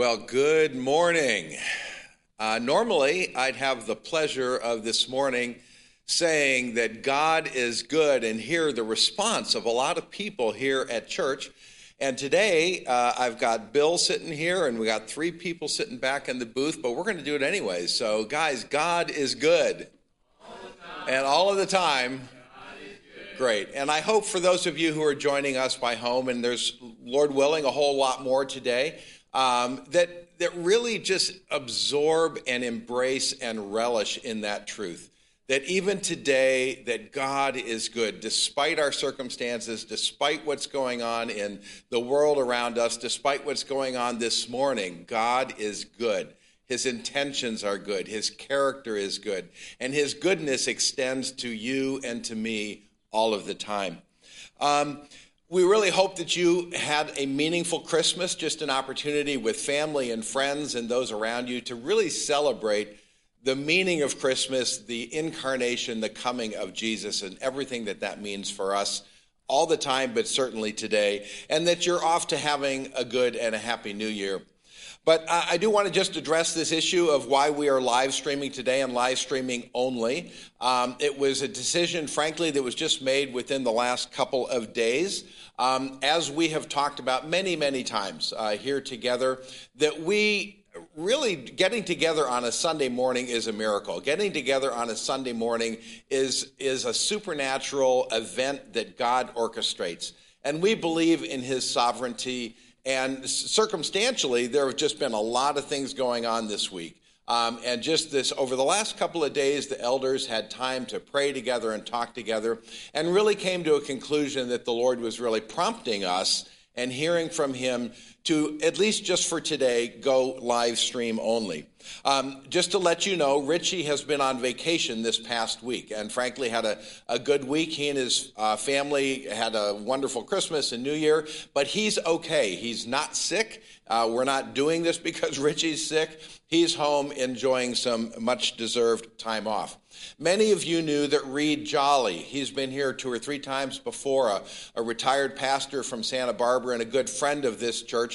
Well, good morning. Uh, normally, I'd have the pleasure of this morning saying that God is good and hear the response of a lot of people here at church. And today, uh, I've got Bill sitting here, and we got three people sitting back in the booth, but we're going to do it anyway. So, guys, God is good. And all of the time, great. And I hope for those of you who are joining us by home, and there's, Lord willing, a whole lot more today, um, that, that really just absorb and embrace and relish in that truth. That even today, that God is good, despite our circumstances, despite what's going on in the world around us, despite what's going on this morning, God is good. His intentions are good. His character is good. And his goodness extends to you and to me all of the time. Um, we really hope that you had a meaningful Christmas, just an opportunity with family and friends and those around you to really celebrate the meaning of Christmas, the incarnation, the coming of Jesus, and everything that that means for us all the time, but certainly today, and that you're off to having a good and a happy new year. But I do want to just address this issue of why we are live streaming today and live streaming only. Um, it was a decision, frankly, that was just made within the last couple of days. Um, as we have talked about many, many times uh, here together, that we really getting together on a Sunday morning is a miracle. Getting together on a Sunday morning is, is a supernatural event that God orchestrates. And we believe in his sovereignty and circumstantially, there have just been a lot of things going on this week. Um, and just this, over the last couple of days, the elders had time to pray together and talk together and really came to a conclusion that the Lord was really prompting us and hearing from Him to, at least just for today, go live stream only. Um, just to let you know, Richie has been on vacation this past week and frankly had a, a good week. He and his uh, family had a wonderful Christmas and New Year, but he's okay. He's not sick. Uh, we're not doing this because Richie's sick. He's home enjoying some much deserved time off. Many of you knew that Reed Jolly, he's been here two or three times before, a, a retired pastor from Santa Barbara and a good friend of this church.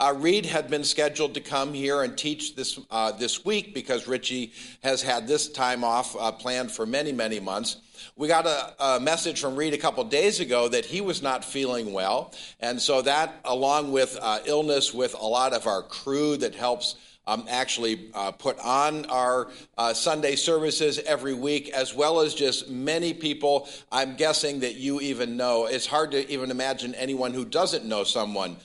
Uh, Reed had been scheduled to come here and teach this uh, this week because Richie has had this time off uh, planned for many, many months. We got a, a, message from Reed a couple days ago that he was not feeling well. And so, that, along with uh, illness with a lot of our crew that helps um, actually uh, put on our uh, Sunday services every week, as well as just many people I'm guessing that you even know. It's hard to even imagine anyone who doesn't know someone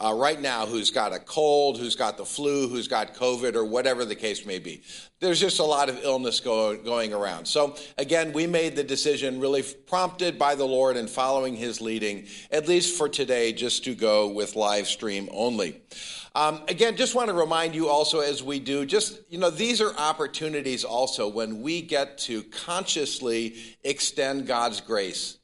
uh, right now who's got a cold, who's got the flu, who's got COVID, or whatever the case may be. There's just a lot of illness go, going around. So, again, we made the decision, really prompted by the Lord and following his leading, at least for today, just to go with live stream only. Um, again, just want to remind you also as we do, just, you know, these are opportunities also when we get to consciously extend God's grace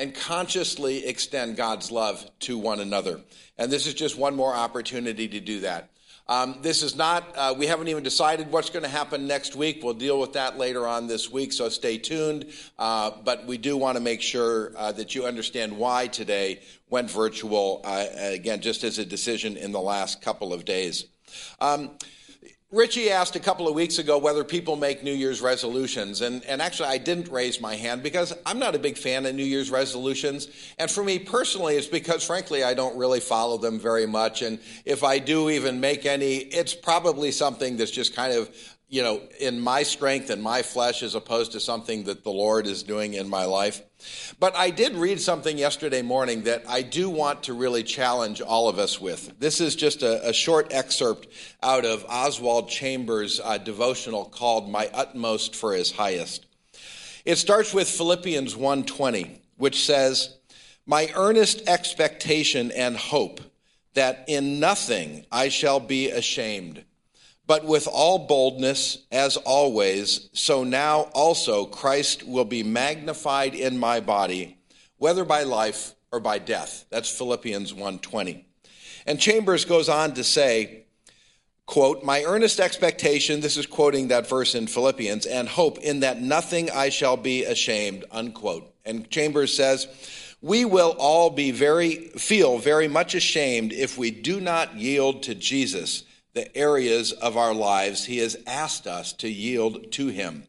and consciously extend God's love to one another. And this is just one more opportunity to do that. Um, this is not, uh, we haven't even decided what's going to happen next week. We'll deal with that later on this week, so stay tuned. Uh, but we do want to make sure uh, that you understand why today went virtual, uh, again, just as a decision in the last couple of days. Um, Richie asked a couple of weeks ago whether people make New Year's resolutions. And, and actually, I didn't raise my hand because I'm not a big fan of New Year's resolutions. And for me personally, it's because, frankly, I don't really follow them very much. And if I do even make any, it's probably something that's just kind of you know, in my strength and my flesh as opposed to something that the Lord is doing in my life. But I did read something yesterday morning that I do want to really challenge all of us with. This is just a, a short excerpt out of Oswald Chambers' uh, devotional called My Utmost for His Highest. It starts with Philippians 1:20, which says, "My earnest expectation and hope that in nothing I shall be ashamed." But with all boldness, as always, so now also Christ will be magnified in my body, whether by life or by death. That's Philippians 1:20. And Chambers goes on to say, quote, "My earnest expectation, this is quoting that verse in Philippians, and hope in that nothing I shall be ashamed." Unquote. And Chambers says, we will all be very feel very much ashamed if we do not yield to Jesus the areas of our lives he has asked us to yield to him.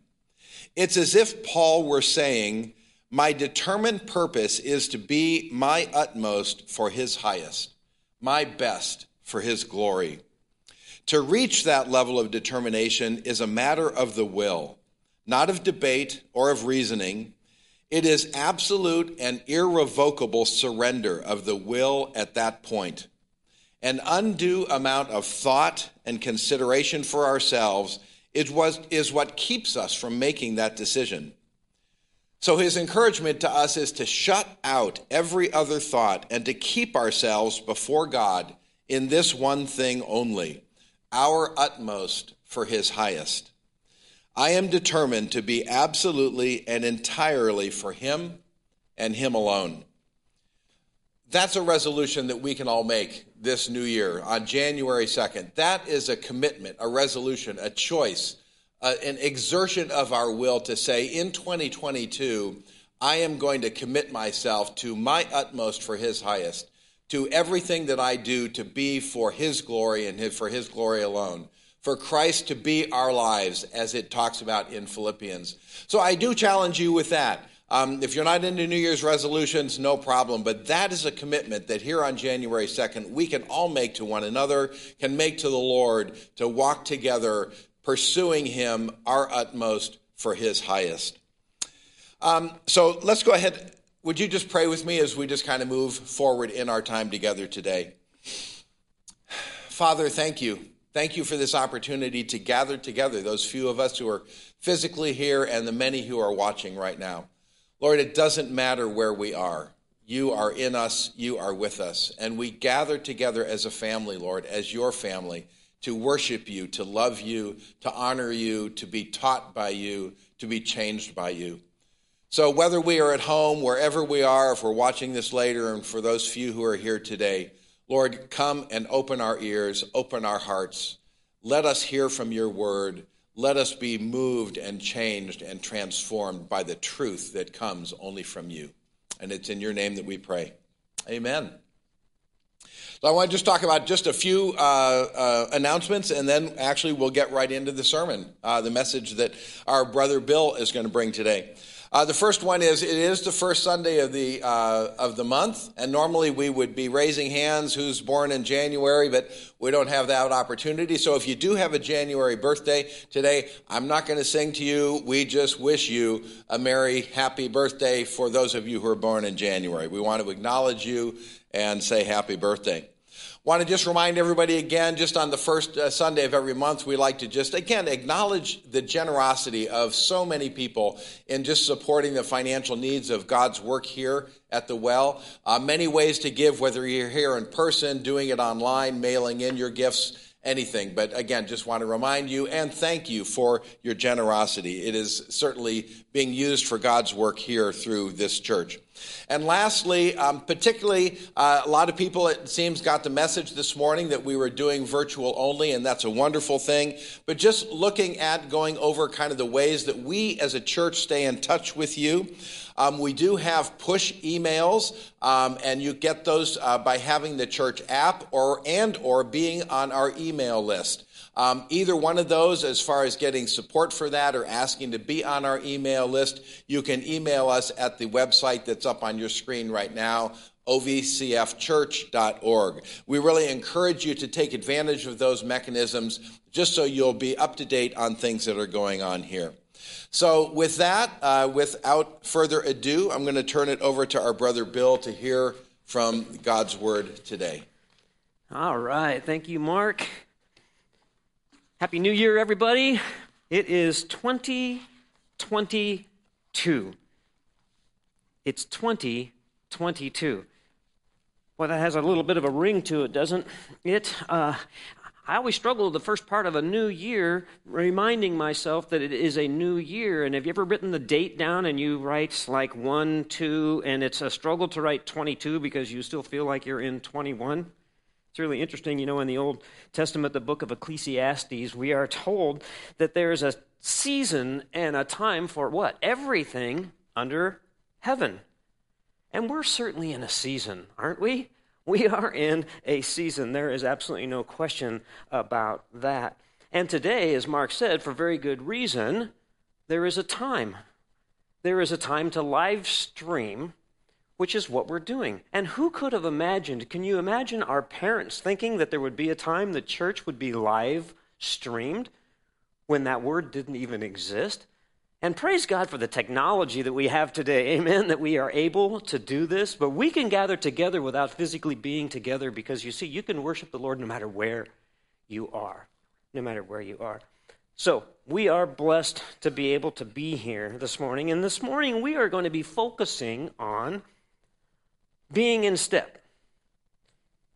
It's as if Paul were saying, My determined purpose is to be my utmost for his highest, my best for his glory. To reach that level of determination is a matter of the will, not of debate or of reasoning. It is absolute and irrevocable surrender of the will at that point. An undue amount of thought and consideration for ourselves is what, is what keeps us from making that decision. So, his encouragement to us is to shut out every other thought and to keep ourselves before God in this one thing only our utmost for his highest. I am determined to be absolutely and entirely for him and him alone. That's a resolution that we can all make this new year on January 2nd. That is a commitment, a resolution, a choice, uh, an exertion of our will to say, in 2022, I am going to commit myself to my utmost for His highest, to everything that I do to be for His glory and for His glory alone. For Christ to be our lives, as it talks about in Philippians. So I do challenge you with that. Um, if you're not into New Year's resolutions, no problem. But that is a commitment that here on January 2nd, we can all make to one another, can make to the Lord to walk together, pursuing Him our utmost for His highest. Um, so let's go ahead. Would you just pray with me as we just kind of move forward in our time together today? Father, thank you. Thank you for this opportunity to gather together, those few of us who are physically here and the many who are watching right now. Lord, it doesn't matter where we are. You are in us, you are with us. And we gather together as a family, Lord, as your family, to worship you, to love you, to honor you, to be taught by you, to be changed by you. So, whether we are at home, wherever we are, if we're watching this later, and for those few who are here today, Lord, come and open our ears, open our hearts. Let us hear from your word. Let us be moved and changed and transformed by the truth that comes only from you. And it's in your name that we pray. Amen. So I want to just talk about just a few uh, uh, announcements, and then actually we'll get right into the sermon, uh, the message that our brother Bill is going to bring today. Uh, the first one is it is the first Sunday of the uh, of the month, and normally we would be raising hands who's born in January, but we don't have that opportunity. So if you do have a January birthday today, I'm not going to sing to you. We just wish you a merry, happy birthday for those of you who are born in January. We want to acknowledge you and say happy birthday. Want to just remind everybody again, just on the first uh, Sunday of every month, we like to just again acknowledge the generosity of so many people in just supporting the financial needs of God's work here at the well. Uh, many ways to give, whether you're here in person, doing it online, mailing in your gifts anything. But again, just want to remind you and thank you for your generosity. It is certainly being used for God's work here through this church. And lastly, um, particularly, uh, a lot of people, it seems, got the message this morning that we were doing virtual only, and that's a wonderful thing. But just looking at going over kind of the ways that we as a church stay in touch with you. Um, we do have push emails, um, and you get those uh, by having the church app or and or being on our email list. Um, either one of those, as far as getting support for that or asking to be on our email list, you can email us at the website that's up on your screen right now, ovcfchurch.org. We really encourage you to take advantage of those mechanisms just so you'll be up to date on things that are going on here. So, with that, uh, without further ado, I'm going to turn it over to our brother Bill to hear from God's word today. All right. Thank you, Mark. Happy New Year, everybody. It is 2022. It's 2022. Well, that has a little bit of a ring to it, doesn't it? Uh, I always struggle the first part of a new year, reminding myself that it is a new year. And have you ever written the date down and you write like 1, 2, and it's a struggle to write 22 because you still feel like you're in 21? It's really interesting, you know, in the Old Testament, the book of Ecclesiastes, we are told that there's a season and a time for what? Everything under heaven. And we're certainly in a season, aren't we? We are in a season. There is absolutely no question about that. And today, as Mark said, for very good reason, there is a time. There is a time to live stream, which is what we're doing. And who could have imagined? Can you imagine our parents thinking that there would be a time the church would be live streamed when that word didn't even exist? And praise God for the technology that we have today. Amen. That we are able to do this. But we can gather together without physically being together because you see, you can worship the Lord no matter where you are. No matter where you are. So we are blessed to be able to be here this morning. And this morning we are going to be focusing on being in step.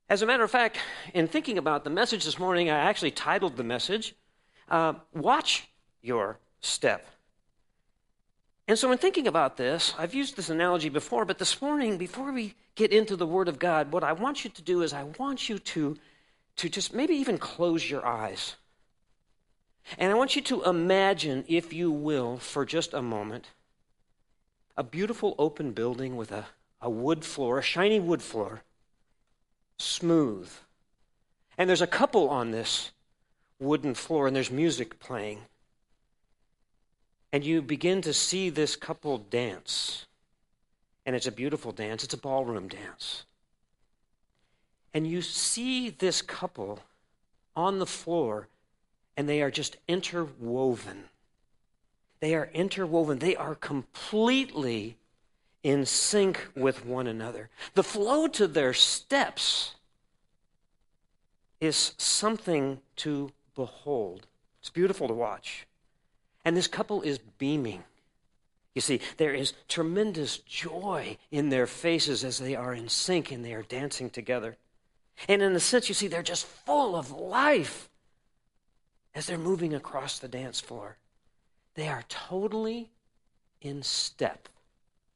As a matter of fact, in thinking about the message this morning, I actually titled the message, uh, Watch Your Step. And so, in thinking about this, I've used this analogy before, but this morning, before we get into the Word of God, what I want you to do is I want you to, to just maybe even close your eyes. And I want you to imagine, if you will, for just a moment, a beautiful open building with a, a wood floor, a shiny wood floor, smooth. And there's a couple on this wooden floor, and there's music playing and you begin to see this couple dance. And it's a beautiful dance, it's a ballroom dance. And you see this couple on the floor, and they are just interwoven. They are interwoven, they are completely in sync with one another. The flow to their steps is something to behold. It's beautiful to watch. And this couple is beaming. You see, there is tremendous joy in their faces as they are in sync and they are dancing together. And in a sense, you see, they're just full of life as they're moving across the dance floor. They are totally in step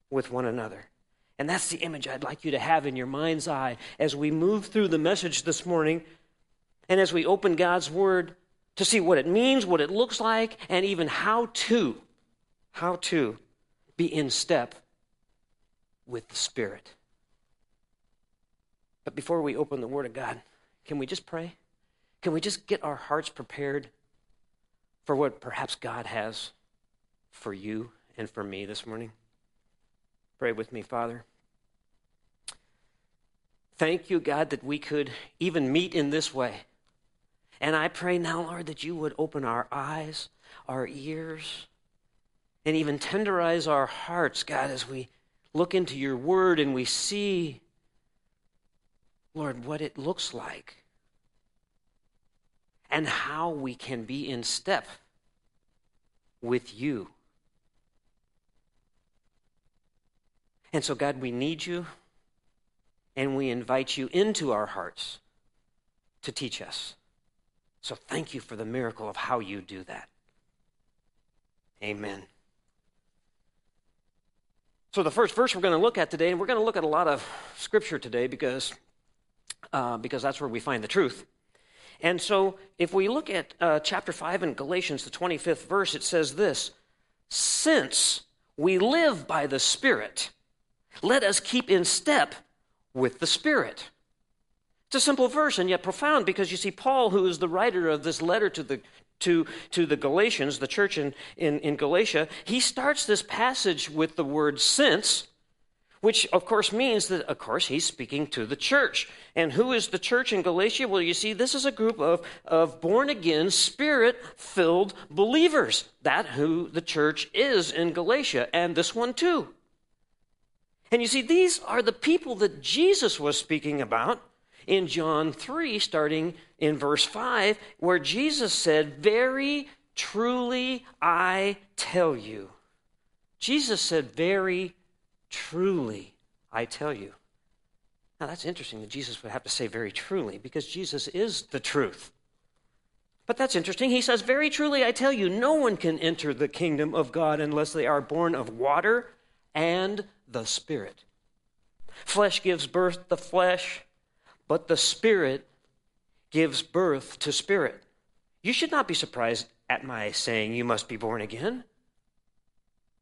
with one another. And that's the image I'd like you to have in your mind's eye as we move through the message this morning and as we open God's Word to see what it means, what it looks like, and even how to, how to be in step with the Spirit. But before we open the Word of God, can we just pray? Can we just get our hearts prepared for what perhaps God has for you and for me this morning? Pray with me, Father. Thank you, God, that we could even meet in this way. And I pray now, Lord, that you would open our eyes, our ears, and even tenderize our hearts, God, as we look into your word and we see, Lord, what it looks like and how we can be in step with you. And so, God, we need you and we invite you into our hearts to teach us. So thank you for the miracle of how you do that. Amen. So, the first verse we're going to look at today, and we're going to look at a lot of scripture today because, uh, because that's where we find the truth. And so, if we look at uh, chapter 5 in Galatians, the 25th verse, it says this Since we live by the Spirit, let us keep in step with the Spirit. It's a simple verse and yet profound because you see, Paul, who is the writer of this letter to the, to, to the Galatians, the church in, in, in Galatia, he starts this passage with the word since, which of course means that, of course, he's speaking to the church. And who is the church in Galatia? Well, you see, this is a group of, of born again, spirit filled believers. That who the church is in Galatia, and this one too. And you see, these are the people that Jesus was speaking about in John 3, starting in verse 5, where Jesus said, Very truly I tell you. Jesus said, Very truly I tell you. Now that's interesting that Jesus would have to say very truly because Jesus is the truth. But that's interesting. He says, Very truly I tell you, no one can enter the kingdom of God unless they are born of water and the Spirit. Flesh gives birth to flesh, but the Spirit gives birth to spirit. You should not be surprised at my saying you must be born again.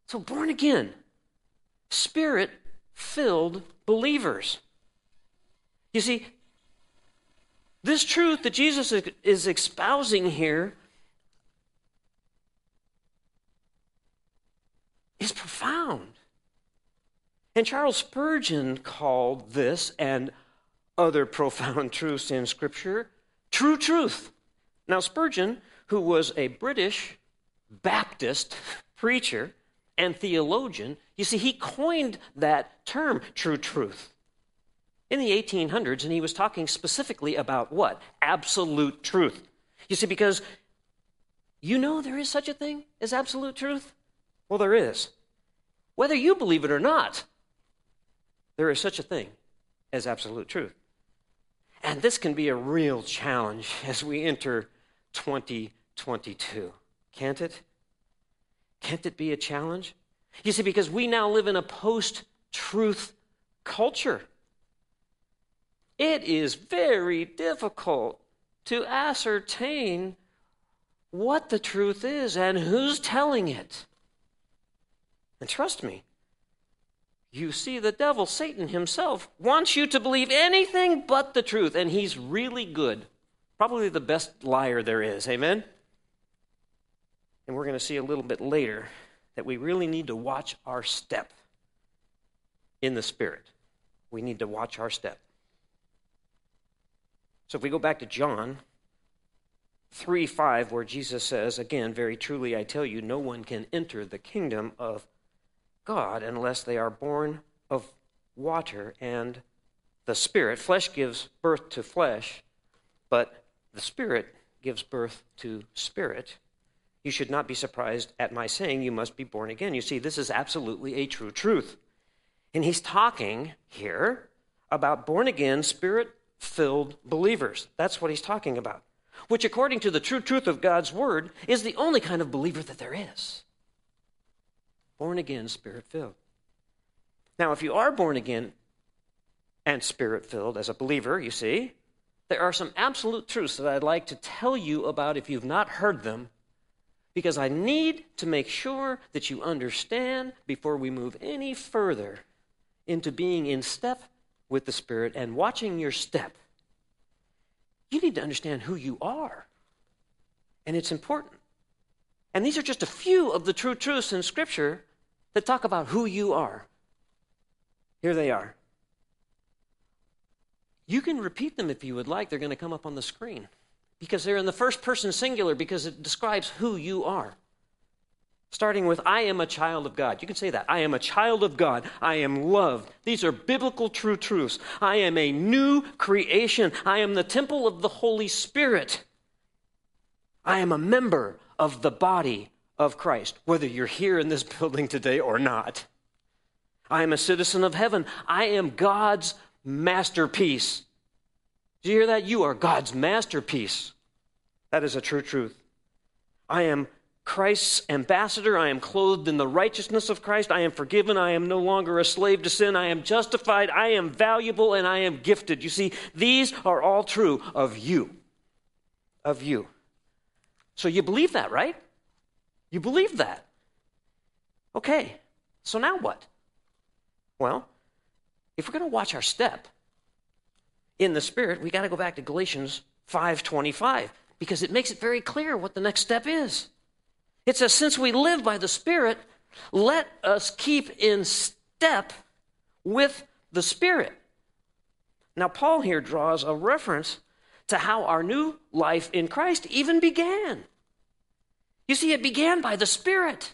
So, born again, spirit filled believers. You see, this truth that Jesus is espousing here is profound. And Charles Spurgeon called this and other profound truths in Scripture true truth. Now, Spurgeon, who was a British Baptist preacher and theologian, you see, he coined that term, true truth, in the 1800s, and he was talking specifically about what? Absolute truth. You see, because you know there is such a thing as absolute truth? Well, there is. Whether you believe it or not, there is such a thing as absolute truth. And this can be a real challenge as we enter 2022. Can't it? Can't it be a challenge? You see, because we now live in a post truth culture. It is very difficult to ascertain what the truth is and who's telling it. And trust me, you see, the devil, Satan himself, wants you to believe anything but the truth, and he's really good. Probably the best liar there is. Amen? And we're going to see a little bit later that we really need to watch our step in the Spirit. We need to watch our step. So if we go back to John 3 5, where Jesus says, Again, very truly I tell you, no one can enter the kingdom of God unless they are born of water and the Spirit. Flesh gives birth to flesh, but the Spirit gives birth to spirit. You should not be surprised at my saying you must be born again. You see, this is absolutely a true truth. And he's talking here about born again, spirit filled believers. That's what he's talking about, which, according to the true truth of God's word, is the only kind of believer that there is born again, spirit filled. Now, if you are born again and spirit filled as a believer, you see, there are some absolute truths that I'd like to tell you about if you've not heard them, because I need to make sure that you understand before we move any further into being in step with the Spirit and watching your step. You need to understand who you are, and it's important. And these are just a few of the true truths in Scripture that talk about who you are. Here they are. You can repeat them if you would like. They're going to come up on the screen because they're in the first person singular because it describes who you are. Starting with, I am a child of God. You can say that. I am a child of God. I am loved. These are biblical true truths. I am a new creation. I am the temple of the Holy Spirit. I am a member of the body of Christ, whether you're here in this building today or not. I am a citizen of heaven. I am God's masterpiece. Do you hear that? You are God's masterpiece. That is a true truth. I am Christ's ambassador. I am clothed in the righteousness of Christ. I am forgiven. I am no longer a slave to sin. I am justified. I am valuable and I am gifted. You see, these are all true of you. Of you. So you believe that, right? You believe that. Okay, so now what? Well, if we're going to watch our step in the spirit, we got to go back to Galatians 5:25 because it makes it very clear what the next step is. It says since we live by the spirit, let us keep in step with the spirit. Now Paul here draws a reference to how our new life in Christ even began. You see, it began by the Spirit.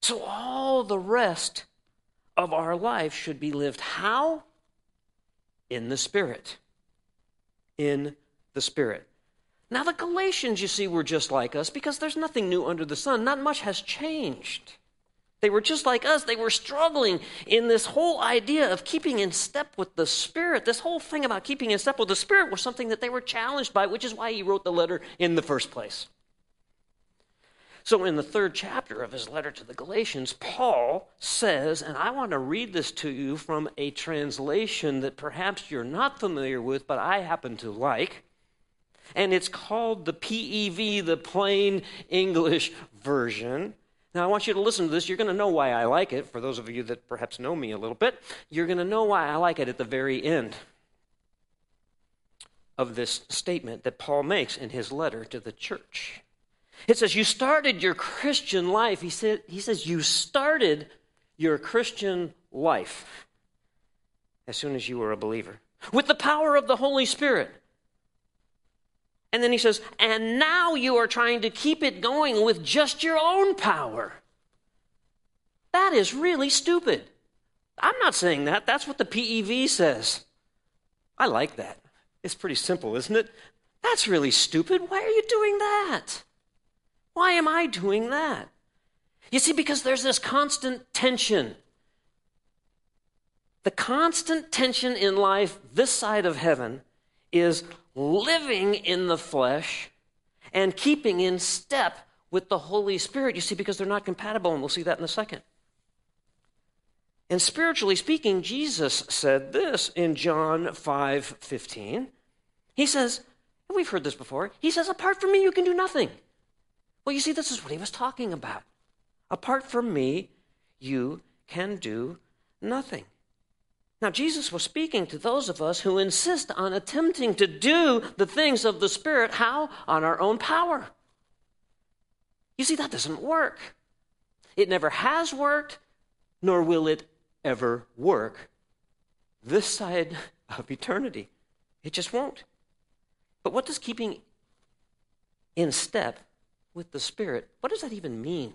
So all the rest of our life should be lived how? In the Spirit. In the Spirit. Now, the Galatians, you see, were just like us because there's nothing new under the sun. Not much has changed. They were just like us. They were struggling in this whole idea of keeping in step with the Spirit. This whole thing about keeping in step with the Spirit was something that they were challenged by, which is why he wrote the letter in the first place. So, in the third chapter of his letter to the Galatians, Paul says, and I want to read this to you from a translation that perhaps you're not familiar with, but I happen to like. And it's called the PEV, the Plain English Version. Now, I want you to listen to this. You're going to know why I like it. For those of you that perhaps know me a little bit, you're going to know why I like it at the very end of this statement that Paul makes in his letter to the church. It says, You started your Christian life. He, said, he says, You started your Christian life as soon as you were a believer with the power of the Holy Spirit. And then he says, and now you are trying to keep it going with just your own power. That is really stupid. I'm not saying that. That's what the PEV says. I like that. It's pretty simple, isn't it? That's really stupid. Why are you doing that? Why am I doing that? You see, because there's this constant tension. The constant tension in life this side of heaven is living in the flesh and keeping in step with the Holy Spirit. You see, because they're not compatible, and we'll see that in a second. And spiritually speaking, Jesus said this in John 5 15. He says, and we've heard this before, he says, apart from me, you can do nothing. Well, you see, this is what he was talking about. Apart from me, you can do nothing. Now, Jesus was speaking to those of us who insist on attempting to do the things of the Spirit. How? On our own power. You see, that doesn't work. It never has worked, nor will it ever work this side of eternity. It just won't. But what does keeping in step with the Spirit, what does that even mean?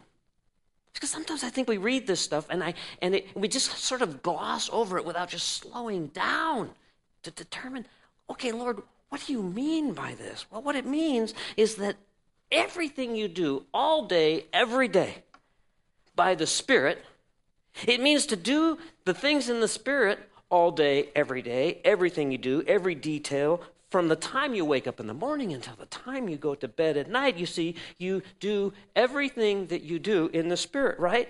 Because sometimes I think we read this stuff and, I, and it, we just sort of gloss over it without just slowing down to determine, okay, Lord, what do you mean by this? Well, what it means is that everything you do all day, every day, by the Spirit, it means to do the things in the Spirit all day, every day, everything you do, every detail, from the time you wake up in the morning until the time you go to bed at night, you see, you do everything that you do in the Spirit, right?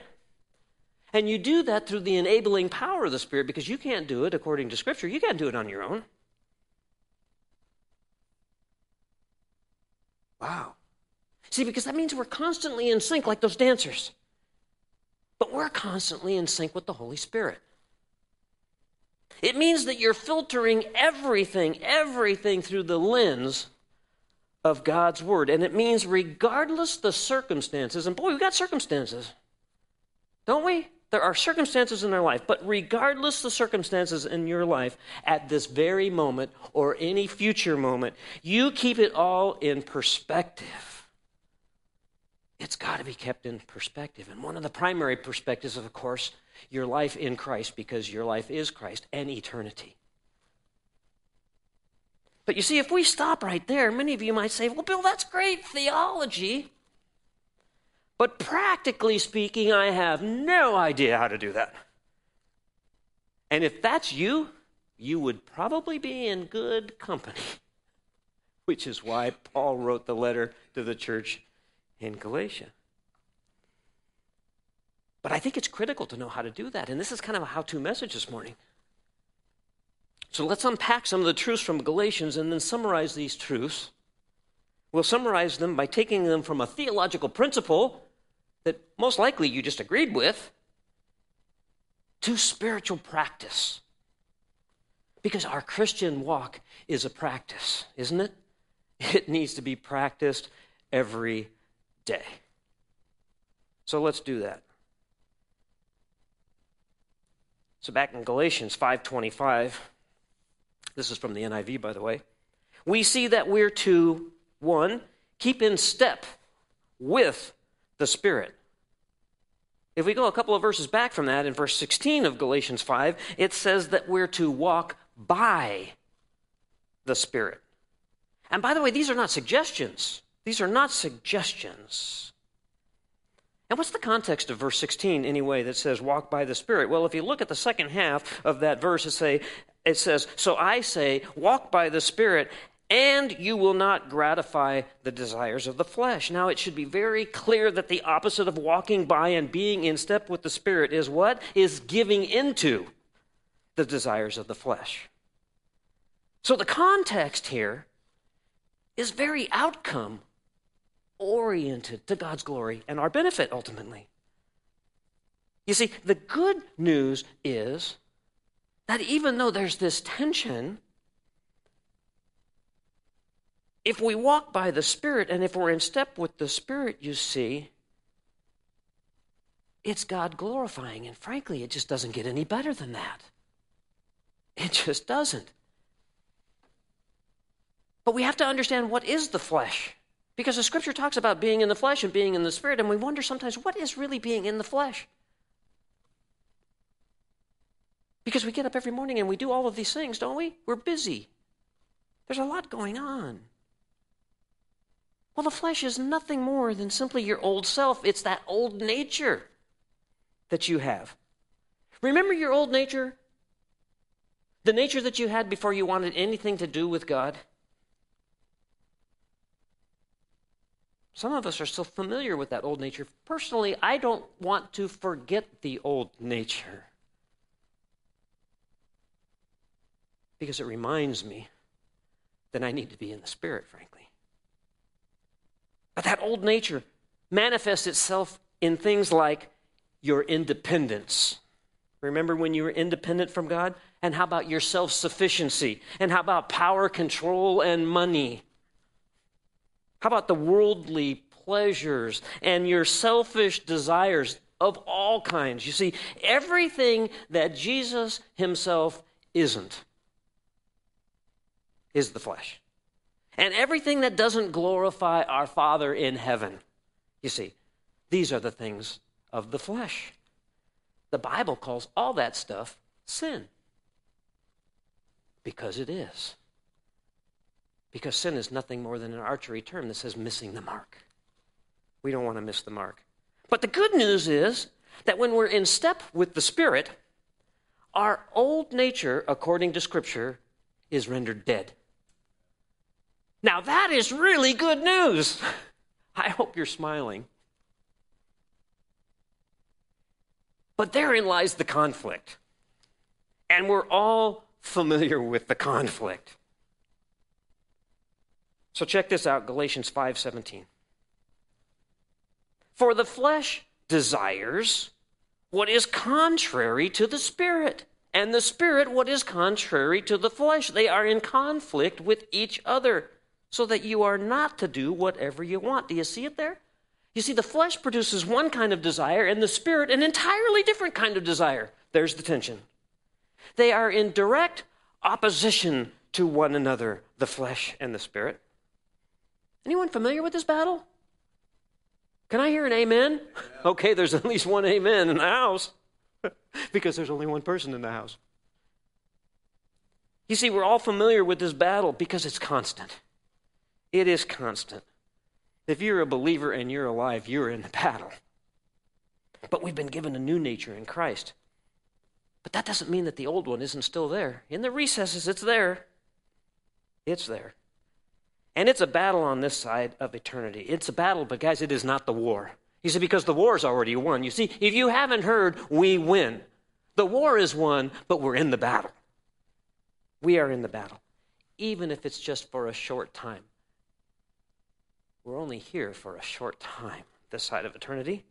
And you do that through the enabling power of the Spirit because you can't do it according to Scripture. You can't do it on your own. Wow. See, because that means we're constantly in sync like those dancers. But we're constantly in sync with the Holy Spirit. It means that you're filtering everything, everything through the lens of God's Word. And it means, regardless the circumstances, and boy, we've got circumstances, don't we? There are circumstances in our life, but regardless the circumstances in your life at this very moment or any future moment, you keep it all in perspective. It's got to be kept in perspective. And one of the primary perspectives, of course, your life in Christ because your life is Christ and eternity. But you see, if we stop right there, many of you might say, well, Bill, that's great theology. But practically speaking, I have no idea how to do that. And if that's you, you would probably be in good company, which is why Paul wrote the letter to the church in Galatia. But I think it's critical to know how to do that. And this is kind of a how to message this morning. So let's unpack some of the truths from Galatians and then summarize these truths. We'll summarize them by taking them from a theological principle that most likely you just agreed with to spiritual practice. Because our Christian walk is a practice, isn't it? It needs to be practiced every day. So let's do that. So back in Galatians 5:25, this is from the NIV by the way. We see that we're to one, keep in step with the Spirit. If we go a couple of verses back from that in verse 16 of Galatians 5, it says that we're to walk by the Spirit. And by the way, these are not suggestions. These are not suggestions. And what's the context of verse 16 anyway that says walk by the Spirit? Well, if you look at the second half of that verse, it, say, it says, So I say, walk by the Spirit, and you will not gratify the desires of the flesh. Now, it should be very clear that the opposite of walking by and being in step with the Spirit is what? Is giving into the desires of the flesh. So the context here is very outcome oriented to God's glory and our benefit ultimately. You see, the good news is that even though there's this tension, if we walk by the Spirit and if we're in step with the Spirit, you see, it's God glorifying. And frankly, it just doesn't get any better than that. It just doesn't. But we have to understand what is the flesh. Because the scripture talks about being in the flesh and being in the spirit, and we wonder sometimes what is really being in the flesh? Because we get up every morning and we do all of these things, don't we? We're busy. There's a lot going on. Well, the flesh is nothing more than simply your old self. It's that old nature that you have. Remember your old nature? The nature that you had before you wanted anything to do with God? Some of us are still familiar with that old nature. Personally, I don't want to forget the old nature because it reminds me that I need to be in the Spirit, frankly. But that old nature manifests itself in things like your independence. Remember when you were independent from God? And how about your self sufficiency? And how about power, control, and money? How about the worldly pleasures and your selfish desires of all kinds? You see, everything that Jesus himself isn't is the flesh and everything that doesn't glorify our Father in heaven. You see, these are the things of the flesh. The Bible calls all that stuff sin because it is. Because sin is nothing more than an archery term that says missing the mark. We don't want to miss the mark. But the good news is that when we're in step with the Spirit, our old nature, according to Scripture, is rendered dead. Now, that is really good news. I hope you're smiling. But therein lies the conflict. And we're all familiar with the conflict. So check this out, Galatians 5:17. For the flesh desires what is contrary to the spirit, and the spirit what is contrary to the flesh. They are in conflict with each other so that you are not to do whatever you want. Do you see it there? You see, the flesh produces one kind of desire, and the spirit an entirely different kind of desire. There's the tension. They are in direct opposition to one another, the flesh and the spirit. Anyone familiar with this battle? Can I hear an amen? Okay, there's at least one amen in the house because there's only one person in the house. You see, we're all familiar with this battle because it's constant. It is constant. If you're a believer and you're alive, you're in the battle. But we've been given a new nature in Christ. But that doesn't mean that the old one isn't still there. In the recesses, it's there. It's there. And it's a battle on this side of eternity. It's a battle, but guys, it is not the war. You see, because the war is already won. You see, if you haven't heard, we win. The war is won, but we're in the battle. We are in the battle, even if it's just for a short time. We're only here for a short time, this side of eternity.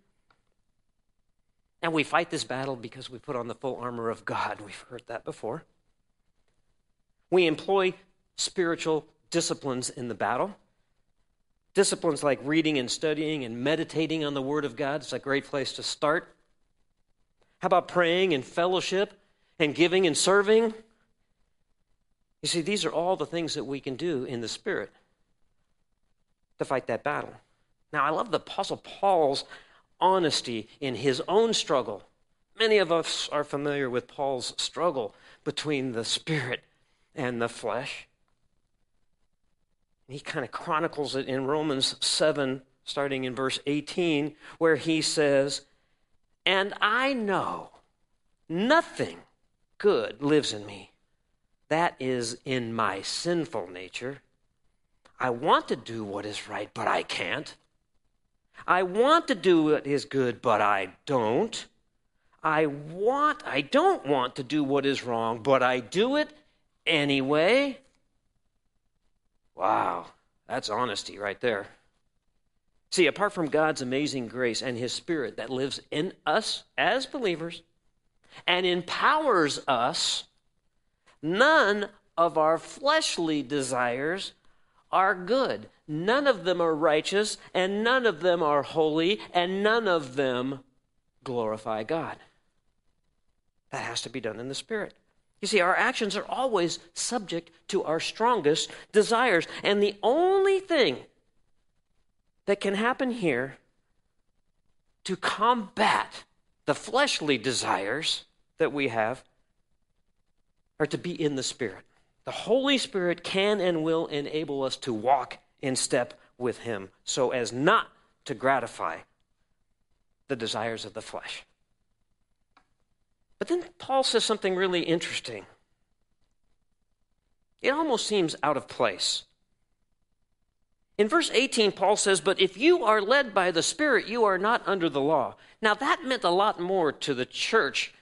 And we fight this battle because we put on the full armor of God. We've heard that before. We employ spiritual disciplines in the battle. Disciplines like reading and studying and meditating on the Word of God is a great place to start. How about praying and fellowship and giving and serving? You see, these are all the things that we can do in the Spirit to fight that battle. Now, I love the Apostle Paul's honesty in his own struggle. Many of us are familiar with Paul's struggle between the spirit and the flesh. He kind of chronicles it in Romans 7, starting in verse 18, where he says, And I know nothing good lives in me. That is in my sinful nature. I want to do what is right, but I can't. I want to do what is good, but I don't. I want, I don't want to do what is wrong, but I do it anyway. Wow, that's honesty right there. See, apart from God's amazing grace and His Spirit that lives in us as believers and empowers us, none of our fleshly desires are good. None of them are righteous, and none of them are holy, and none of them glorify God. That has to be done in the Spirit. You see, our actions are always subject to our strongest desires. And the only thing that can happen here to combat the fleshly desires that we have are to be in the Spirit. The Holy Spirit can and will enable us to walk in step with Him so as not to gratify the desires of the flesh. But then Paul says something really interesting. It almost seems out of place. In verse 18, Paul says, But if you are led by the Spirit, you are not under the law. Now, that meant a lot more to the church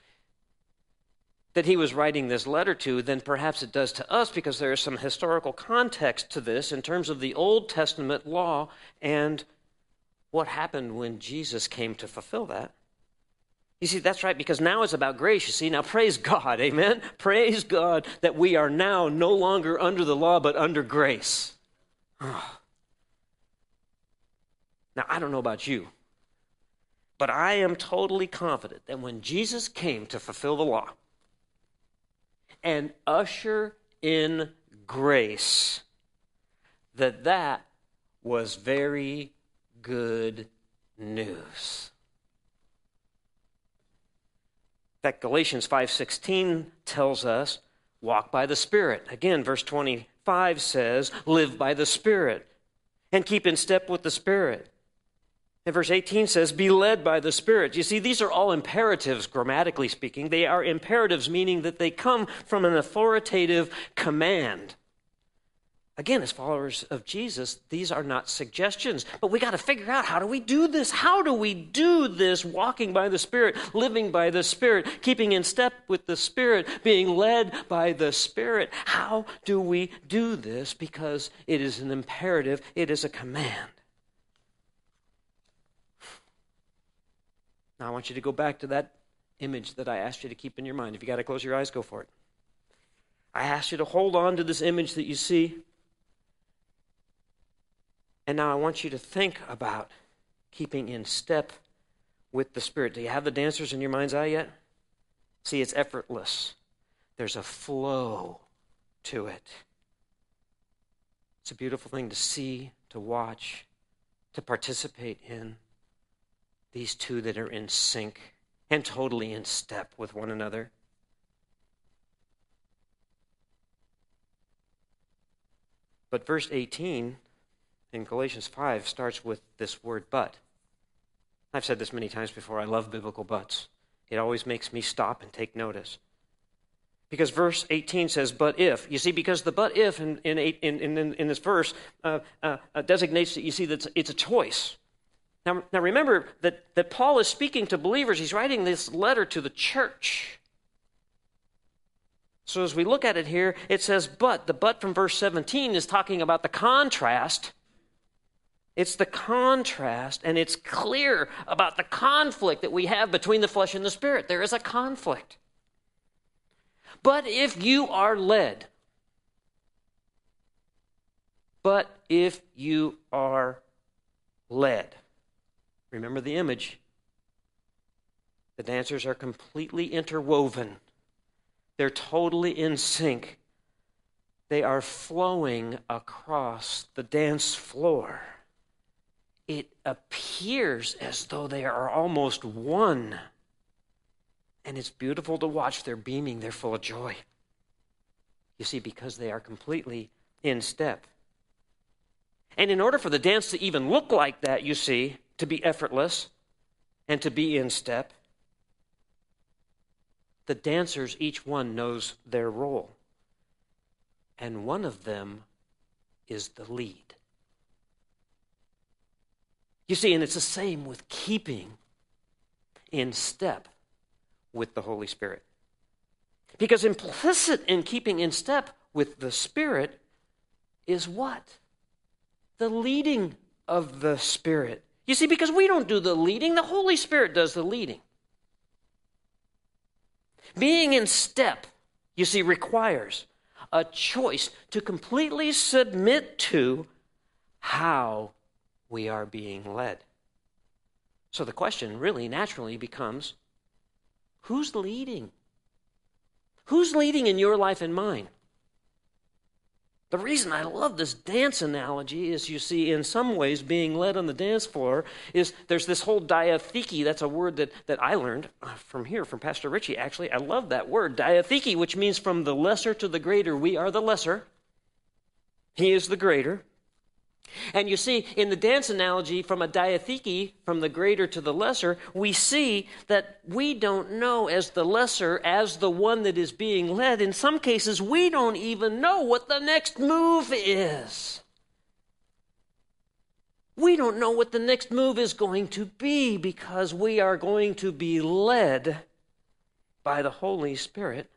that he was writing this letter to than perhaps it does to us because there is some historical context to this in terms of the Old Testament law and what happened when Jesus came to fulfill that. You see, that's right, because now it's about grace, you see. Now, praise God, amen? Praise God that we are now no longer under the law, but under grace. Oh. Now, I don't know about you, but I am totally confident that when Jesus came to fulfill the law and usher in grace, that that was very good news. In fact, Galatians 5:16 tells us, walk by the Spirit. Again, verse 25 says, live by the Spirit and keep in step with the Spirit. And verse 18 says, Be led by the Spirit. You see, these are all imperatives, grammatically speaking. They are imperatives, meaning that they come from an authoritative command. Again, as followers of Jesus, these are not suggestions, but we got to figure out how do we do this? How do we do this walking by the Spirit, living by the Spirit, keeping in step with the Spirit, being led by the Spirit? How do we do this? Because it is an imperative, it is a command. Now, I want you to go back to that image that I asked you to keep in your mind. If you got to close your eyes, go for it. I asked you to hold on to this image that you see. And now I want you to think about keeping in step with the Spirit. Do you have the dancers in your mind's eye yet? See, it's effortless, there's a flow to it. It's a beautiful thing to see, to watch, to participate in these two that are in sync and totally in step with one another. But verse 18 in Galatians 5 starts with this word but. I've said this many times before. I love biblical buts. It always makes me stop and take notice. Because verse 18 says, but if. You see, because the but if in, in, in, in, this verse uh, uh, uh designates that you see that it's, it's a choice. Now, now remember that, that Paul is speaking to believers. He's writing this letter to the church. So as we look at it here, it says, but. The but from verse 17 is talking about the contrast. It's the contrast, and it's clear about the conflict that we have between the flesh and the spirit. There is a conflict. But if you are led, but if you are led, Remember the image. The dancers are completely interwoven, they're totally in sync. They are flowing across the dance floor. It appears as though they are almost one. And it's beautiful to watch. They're beaming, they're full of joy. You see, because they are completely in step. And in order for the dance to even look like that, you see, to be effortless and to be in step. The dancers, each one knows their role. And one of them is the lead. You see, and it's the same with keeping in step with the Holy Spirit. Because implicit in keeping in step with the Spirit is what? The leading of the Spirit. You see, because we don't do the leading, the Holy Spirit does the leading. Being in step, you see, requires a choice to completely submit to how we are being led. So the question really naturally becomes who's leading? Who's leading in your life and mine? The reason I love this dance analogy is you see, in some ways, being led on the dance floor is there's this whole diatheke. That's a word that, that I learned uh, from here, from Pastor Richie, actually. I love that word, diatheke, which means from the lesser to the greater. We are the lesser, He is the greater. And you see, in the dance analogy, from a diatheke, from the greater to the lesser, we see that we don't know as the lesser, as the one that is being led. In some cases, we don't even know what the next move is. We don't know what the next move is going to be because we are going to be led by the Holy Spirit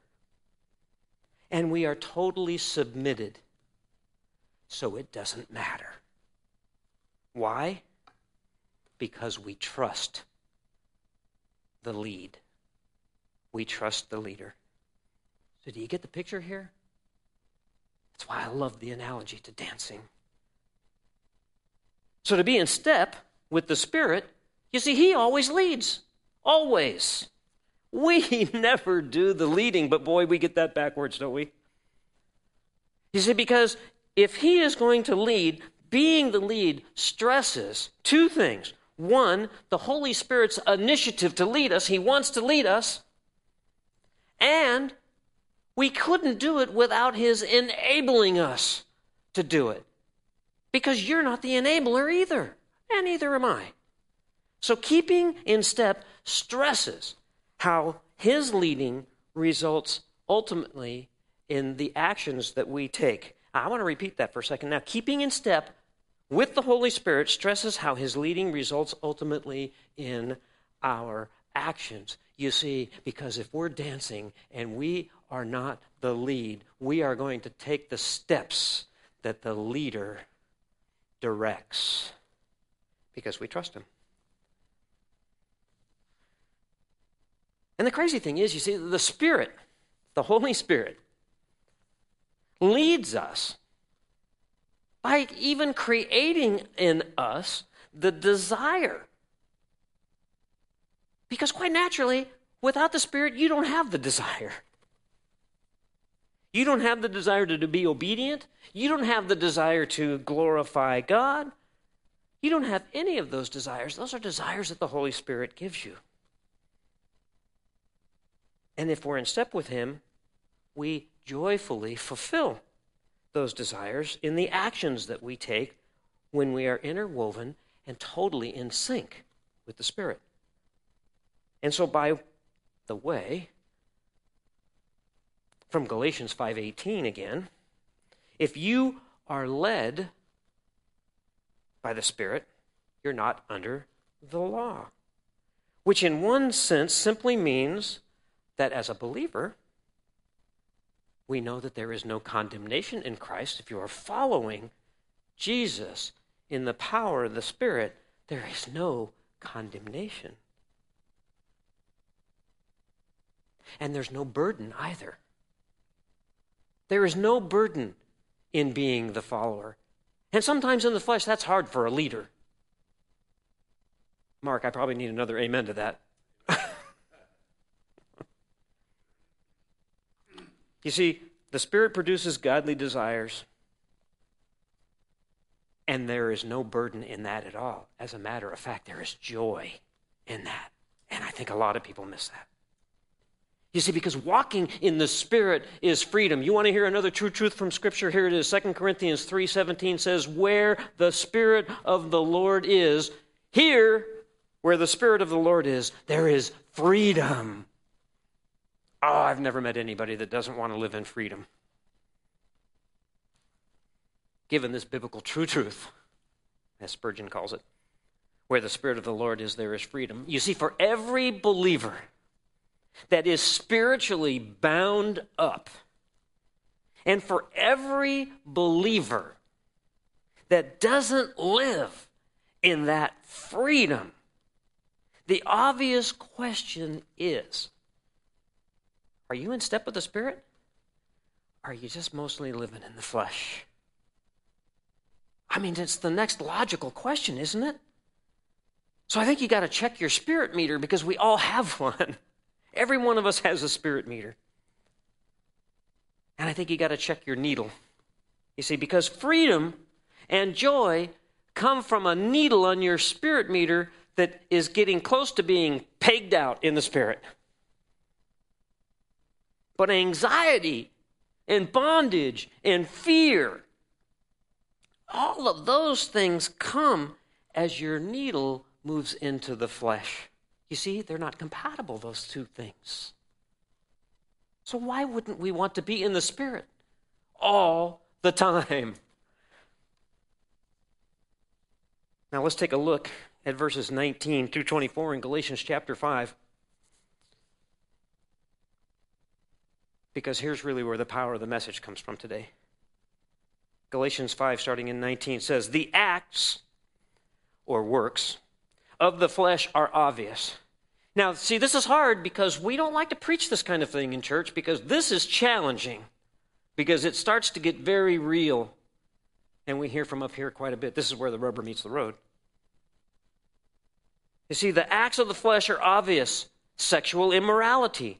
and we are totally submitted. So it doesn't matter. Why? Because we trust the lead. We trust the leader. So, do you get the picture here? That's why I love the analogy to dancing. So, to be in step with the Spirit, you see, He always leads. Always. We never do the leading, but boy, we get that backwards, don't we? You see, because if He is going to lead, being the lead stresses two things. One, the Holy Spirit's initiative to lead us. He wants to lead us. And we couldn't do it without His enabling us to do it. Because you're not the enabler either, and neither am I. So keeping in step stresses how His leading results ultimately in the actions that we take. I want to repeat that for a second. Now, keeping in step with the Holy Spirit stresses how his leading results ultimately in our actions. You see, because if we're dancing and we are not the lead, we are going to take the steps that the leader directs because we trust him. And the crazy thing is, you see, the Spirit, the Holy Spirit, leads us by even creating in us the desire. Because quite naturally, without the Spirit, you don't have the desire. You don't have the desire to, be obedient. You don't have the desire to glorify God. You don't have any of those desires. Those are desires that the Holy Spirit gives you. And if we're in step with Him, we joyfully fulfill those desires in the actions that we take when we are interwoven and totally in sync with the Spirit. And so, by the way, from Galatians 5:18 again, if you are led by the Spirit, you're not under the law. Which, in one sense, simply means that as a believer, we know that there is no condemnation in Christ. If you are following Jesus in the power of the Spirit, there is no condemnation. And there's no burden either. There is no burden in being the follower. And sometimes in the flesh, that's hard for a leader. Mark, I probably need another amen to that. You see, the Spirit produces godly desires, and there is no burden in that at all. As a matter of fact, there is joy in that. And I think a lot of people miss that. You see, because walking in the Spirit is freedom. You want to hear another true truth from Scripture? Here it is. 2 Corinthians 3.17 says, Where the Spirit of the Lord is, here, where the Spirit of the Lord is, there is freedom. Oh, I've never met anybody that doesn't want to live in freedom. Given this biblical true truth, as Spurgeon calls it, where the Spirit of the Lord is, there is freedom. You see, for every believer that is spiritually bound up, and for every believer that doesn't live in that freedom. The obvious question is Are you in step with the Spirit? Are you just mostly living in the flesh? I mean, it's the next logical question, isn't it? So I think you got to check your spirit meter because we all have one. Every one of us has a spirit meter. And I think you got to check your needle. You see, because freedom and joy come from a needle on your spirit meter that is getting close to being pegged out in the spirit. But anxiety and bondage and fear, all of those things come as your needle moves into the flesh. You see, they're not compatible, those two things. So, why wouldn't we want to be in the Spirit all the time? Now, let's take a look at verses 19 through 24 in Galatians chapter 5. Because here's really where the power of the message comes from today. Galatians 5, starting in 19, says, The acts or works of the flesh are obvious. Now, see, this is hard because we don't like to preach this kind of thing in church because this is challenging, because it starts to get very real. And we hear from up here quite a bit. This is where the rubber meets the road. You see, the acts of the flesh are obvious sexual immorality,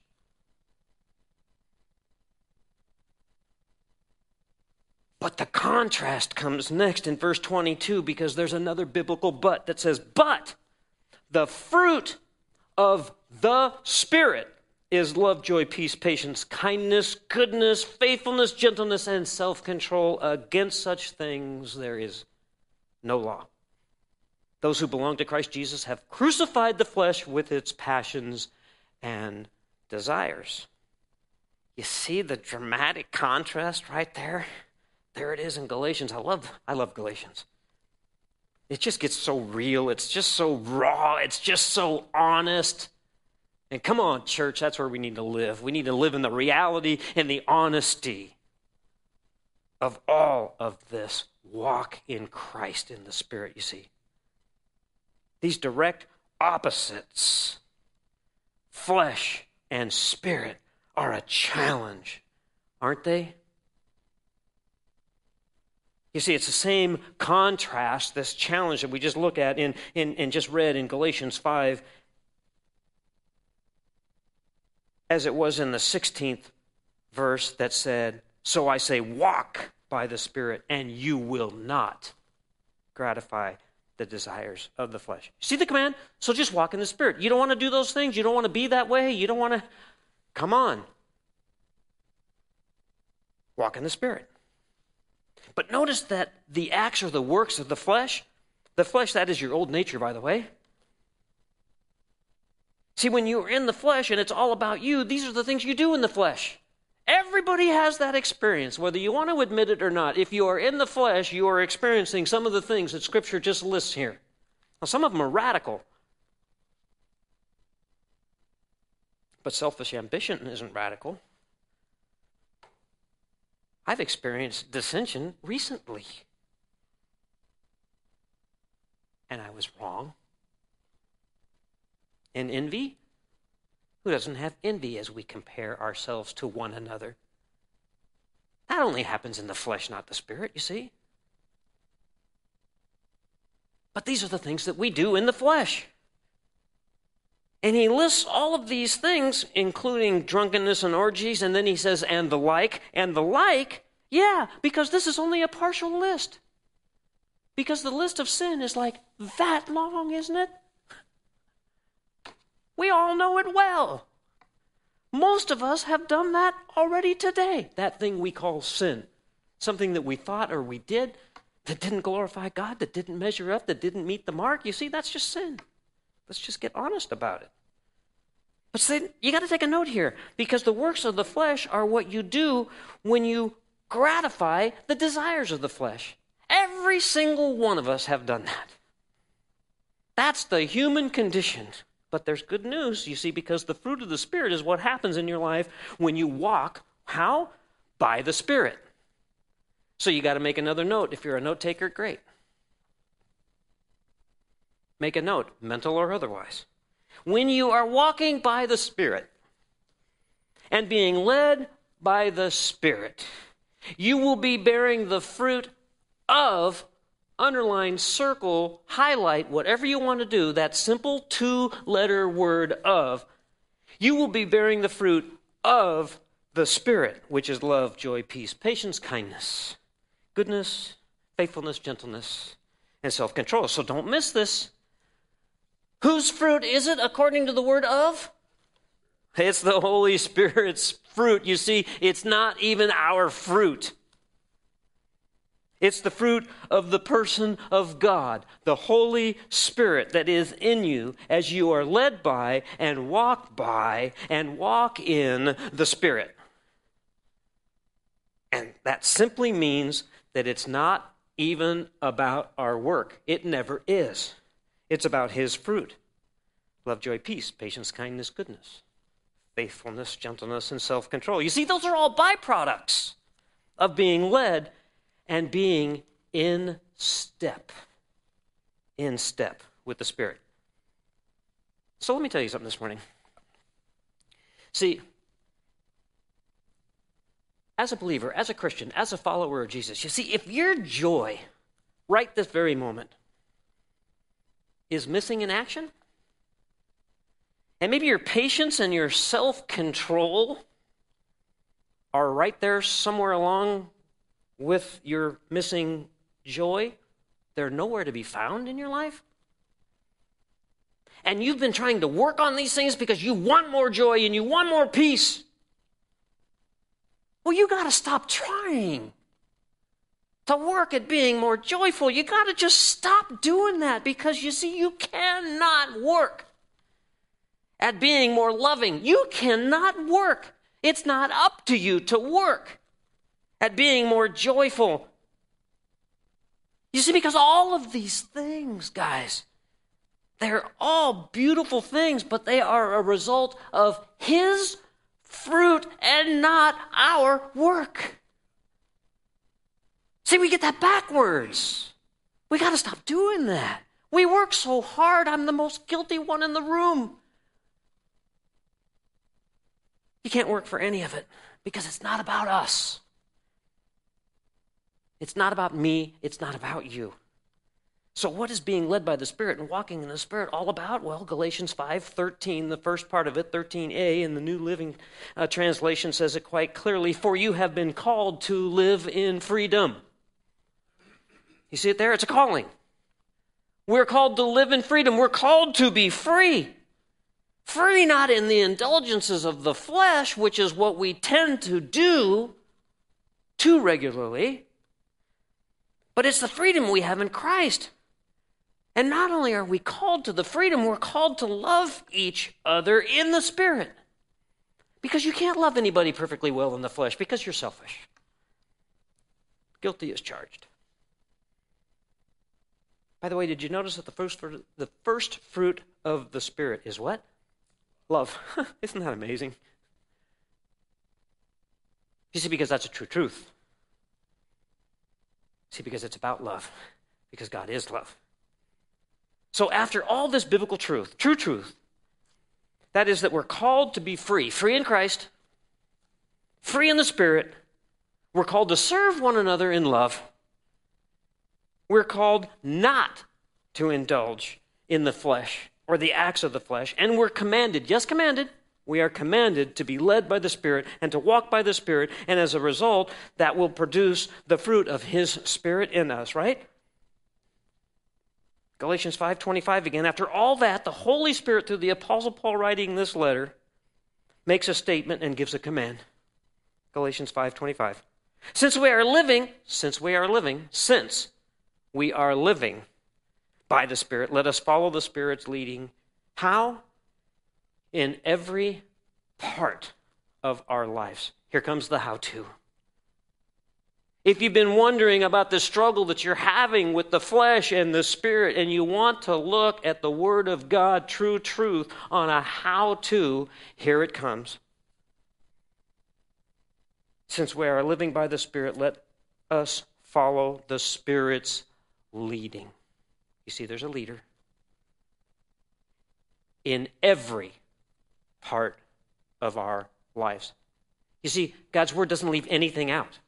But the contrast comes next in verse 22 because there's another biblical but that says, But the fruit of the Spirit is love, joy, peace, patience, kindness, goodness, faithfulness, gentleness, and self control. Against such things there is no law. Those who belong to Christ Jesus have crucified the flesh with its passions and desires. You see the dramatic contrast right there? There it is in Galatians. I love I love Galatians. It just gets so real. It's just so raw. It's just so honest. And come on, church, that's where we need to live. We need to live in the reality and the honesty of all of this. Walk in Christ in the Spirit, you see. These direct opposites, flesh and spirit, are a challenge, aren't they? You see, it's the same contrast, this challenge that we just looked at in, in, and just read in Galatians 5 as it was in the 16th verse that said, So I say, walk by the Spirit, and you will not gratify the desires of the flesh. See the command? So just walk in the Spirit. You don't want to do those things. You don't want to be that way. You don't want to. Come on. Walk in the Spirit. But notice that the acts or the works of the flesh, the flesh, that is your old nature, by the way, See, when you're in the flesh and it's all about you, these are the things you do in the flesh. Everybody has that experience, whether you want to admit it or not. If you are in the flesh, you are experiencing some of the things that Scripture just lists here. Now, some of them are radical. But selfish ambition isn't radical. I've experienced dissension recently. And I was wrong. And envy? Who doesn't have envy as we compare ourselves to one another? That only happens in the flesh, not the spirit, you see. But these are the things that we do in the flesh. And he lists all of these things, including drunkenness and orgies, and then he says, and the like, and the like. Yeah, because this is only a partial list. Because the list of sin is like that long, isn't it? We all know it well. Most of us have done that already today. That thing we call sin. Something that we thought or we did that didn't glorify God, that didn't measure up, that didn't meet the mark. You see, that's just sin. Let's just get honest about it. But you got to take a note here because the works of the flesh are what you do when you gratify the desires of the flesh. Every single one of us have done that. That's the human condition. But there's good news, you see, because the fruit of the Spirit is what happens in your life when you walk. How? By the Spirit. So you got to make another note. If you're a note taker, great. Make a note, mental or otherwise. When you are walking by the Spirit and being led by the Spirit, you will be bearing the fruit of, underline, circle, highlight, whatever you want to do, that simple two letter word of. You will be bearing the fruit of the Spirit, which is love, joy, peace, patience, kindness, goodness, faithfulness, gentleness, and self control. So don't miss this. Whose fruit is it according to the word of? It's the Holy Spirit's fruit. You see, it's not even our fruit. It's the fruit of the person of God, the Holy Spirit that is in you as you are led by and walk by and walk in the Spirit. And that simply means that it's not even about our work. It never is. It's about His fruit love, joy, peace, patience, kindness, goodness, faithfulness, gentleness, and self control. You see, those are all byproducts of being led and being in step. In step with the Spirit. So let me tell you something this morning. See, as a believer, as a Christian, as a follower of Jesus, you see, if your joy right this very moment is missing in action, and maybe your patience and your self control are right there somewhere along with your missing joy, they're nowhere to be found in your life. And you've been trying to work on these things because you want more joy and you want more peace. Well, you got to stop trying to work at being more joyful. You got to just stop doing that because you see, you cannot work at being more loving. You cannot work. It's not up to you to work at being more joyful. You see, because all of these things, guys, they're all beautiful things, but they are a result of His fruit and not our work. See, we get that backwards. We got to stop doing that. We work so hard. I'm the most guilty one in the room. You can't work for any of it because it's not about us. It's not about me. It's not about you. So, what is being led by the Spirit and walking in the Spirit all about? Well, Galatians 5 13, the first part of it, 13a, in the New Living uh, Translation says it quite clearly For you have been called to live in freedom. You see it there? It's a calling. We're called to live in freedom. We're called to be free. Free not in the indulgences of the flesh, which is what we tend to do too regularly, but it's the freedom we have in Christ. And not only are we called to the freedom, we're called to love each other in the Spirit. Because you can't love anybody perfectly well in the flesh because you're selfish. Guilty is charged. By the way, did you notice that the first, the first fruit of the Spirit is what? Love. Isn't that amazing? You see, because that's a true truth. See, because it's about love, because God is love. So, after all this biblical truth, true truth, that is that we're called to be free, free in Christ, free in the Spirit. We're called to serve one another in love. We're called not to indulge in the flesh or the acts of the flesh, and we're commanded, yes, commanded, we are commanded to be led by the Spirit and to walk by the Spirit, and as a result, that will produce the fruit of His Spirit in us, right? Galatians 5:25 again. After all that, the Holy Spirit through the apostle Paul writing this letter makes a statement and gives a command. Galatians 5:25. Since we are living, since we are living, since we are living by the Spirit. Let us follow the Spirit's leading. How? in every part of our lives. Here comes the how to. If you've been wondering about the struggle that you're having with the flesh and the spirit, and you want to look at the Word of God, true truth, on a how to, here it comes. Since we are living by the Spirit, let us follow the Spirit's leading. You see, there's a leader in every part of our lives. You see, God's Word doesn't leave anything out.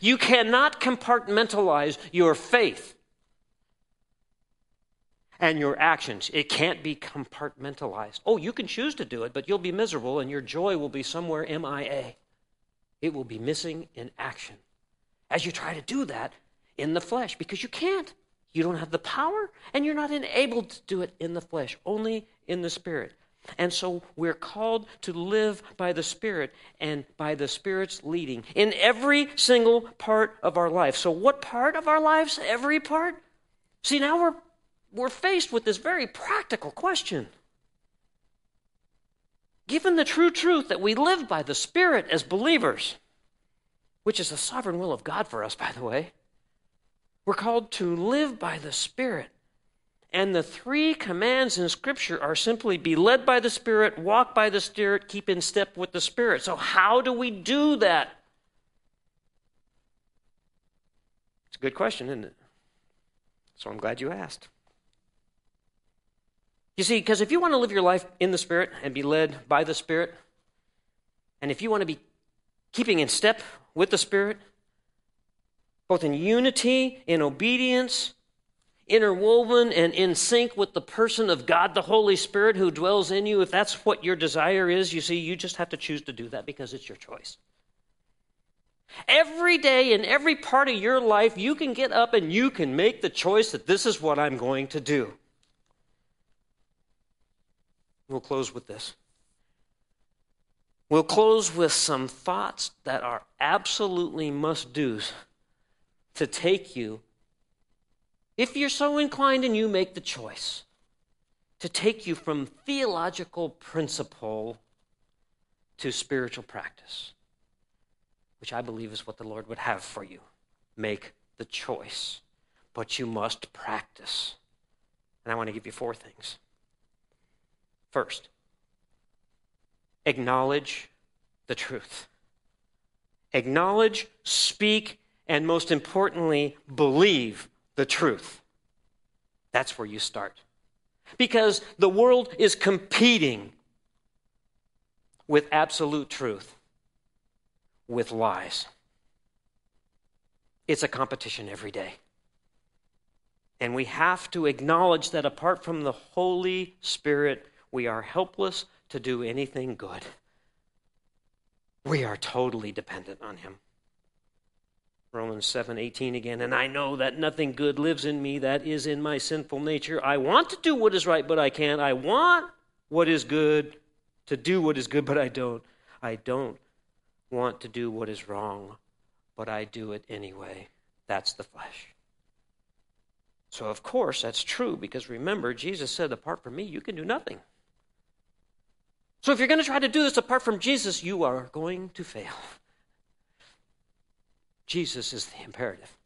You cannot compartmentalize your faith and your actions. It can't be compartmentalized. Oh, you can choose to do it, but you'll be miserable and your joy will be somewhere MIA. It will be missing in action as you try to do that in the flesh because you can't. You don't have the power and you're not enabled to do it in the flesh, only in the spirit. And so we're called to live by the Spirit and by the Spirit's leading in every single part of our life. So, what part of our lives? Every part? See, now we're, we're faced with this very practical question. Given the true truth that we live by the Spirit as believers, which is the sovereign will of God for us, by the way, we're called to live by the Spirit. And the three commands in Scripture are simply be led by the Spirit, walk by the Spirit, keep in step with the Spirit. So, how do we do that? It's a good question, isn't it? So, I'm glad you asked. You see, because if you want to live your life in the Spirit and be led by the Spirit, and if you want to be keeping in step with the Spirit, both in unity, in obedience, interwoven and in sync with the person of God, the Holy Spirit who dwells in you, if that's what your desire is, you see, you just have to choose to do that because it's your choice. Every day in every part of your life, you can get up and you can make the choice that this is what I'm going to do. We'll close with this. We'll close with some thoughts that are absolutely must do's to take you if you're so inclined and you make the choice to take you from theological principle to spiritual practice, which I believe is what the Lord would have for you. Make the choice, but you must practice. And I want to give you four things. First, acknowledge the truth. Acknowledge, speak, and most importantly, believe the truth. That's where you start. Because the world is competing with absolute truth, with lies. It's a competition every day. And we have to acknowledge that apart from the Holy Spirit, we are helpless to do anything good. We are totally dependent on Him. Romans 7 18 again. And I know that nothing good lives in me, that is in my sinful nature. I want to do what is right, but I can't. I want what is good, to do what is good, but I don't. I don't want to do what is wrong, but I do it anyway. That's the flesh. So, of course, that's true because remember, Jesus said, Apart from me, you can do nothing. So, if you're going to try to do this apart from Jesus, you are going to fail. Jesus is the imperative.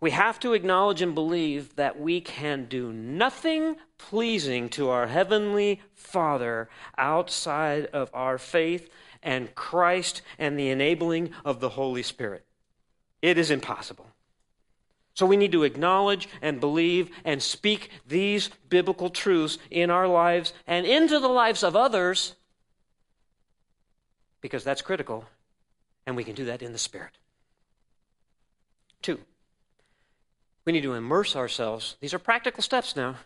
We have to acknowledge and believe that we can do nothing pleasing to our Heavenly Father outside of our faith and Christ and the enabling of the Holy Spirit. It is impossible. So we need to acknowledge and believe and speak these biblical truths in our lives and into the lives of others because that's critical, and we can do that in the Spirit. Two, we need to immerse ourselves. These are practical steps now.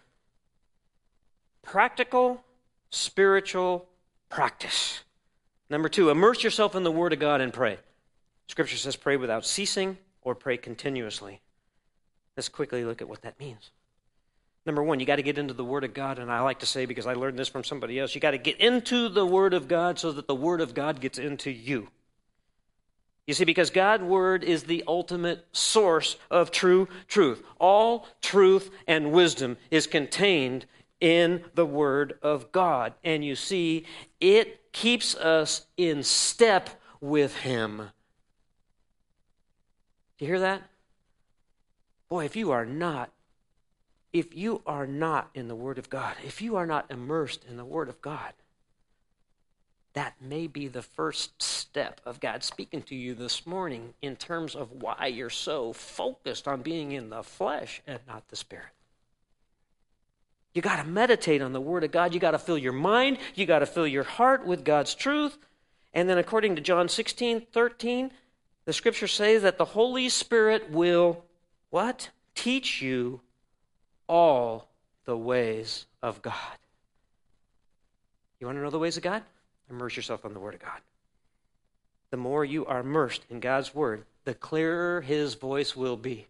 Practical spiritual practice. Number two, immerse yourself in the Word of God and pray. Scripture says pray without ceasing or pray continuously. Let's quickly look at what that means. Number one, you got to get into the Word of God. And I like to say, because I learned this from somebody else, you got to get into the Word of God so that the Word of God gets into you. You see, because God's word is the ultimate source of true truth. All truth and wisdom is contained in the word of God. And you see, it keeps us in step with Him. Do you hear that? Boy, if you are not, if you are not in the Word of God, if you are not immersed in the Word of God, that may be the first step of God speaking to you this morning in terms of why you're so focused on being in the flesh and not the spirit. You got to meditate on the Word of God. You got to fill your mind. You got to fill your heart with God's truth. And then, according to John 16 13, the scriptures say that the Holy Spirit will what? Teach you all the ways of God. You want to know the ways of God? Immerse yourself in the Word of God. The more you are immersed in God's Word, the clearer His voice will be.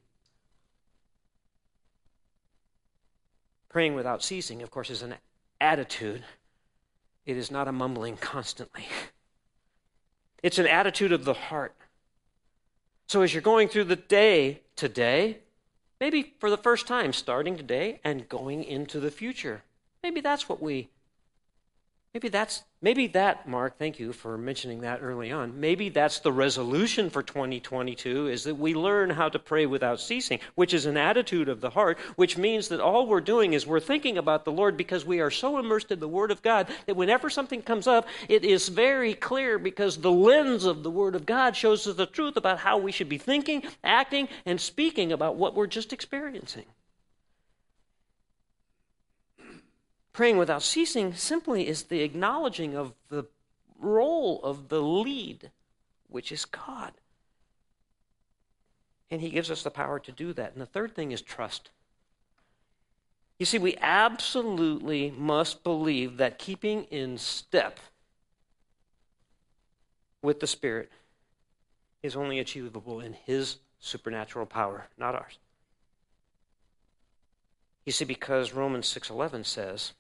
Praying without ceasing, of course, is an attitude. It is not a mumbling constantly. It's an attitude of the heart. So as you're going through the day today, maybe for the first time, starting today and going into the future, maybe that's what we Maybe that's maybe that Mark, thank you for mentioning that early on. Maybe that's the resolution for 2022 is that we learn how to pray without ceasing, which is an attitude of the heart, which means that all we're doing is we're thinking about the Lord because we are so immersed in the word of God that whenever something comes up, it is very clear because the lens of the word of God shows us the truth about how we should be thinking, acting, and speaking about what we're just experiencing. Praying without ceasing simply is the acknowledging of the role of the lead, which is God. And He gives us the power to do that. And the third thing is trust. You see, we absolutely must believe that keeping in step with the Spirit is only achievable in His supernatural power, not ours. You see, because Romans 6:11 says,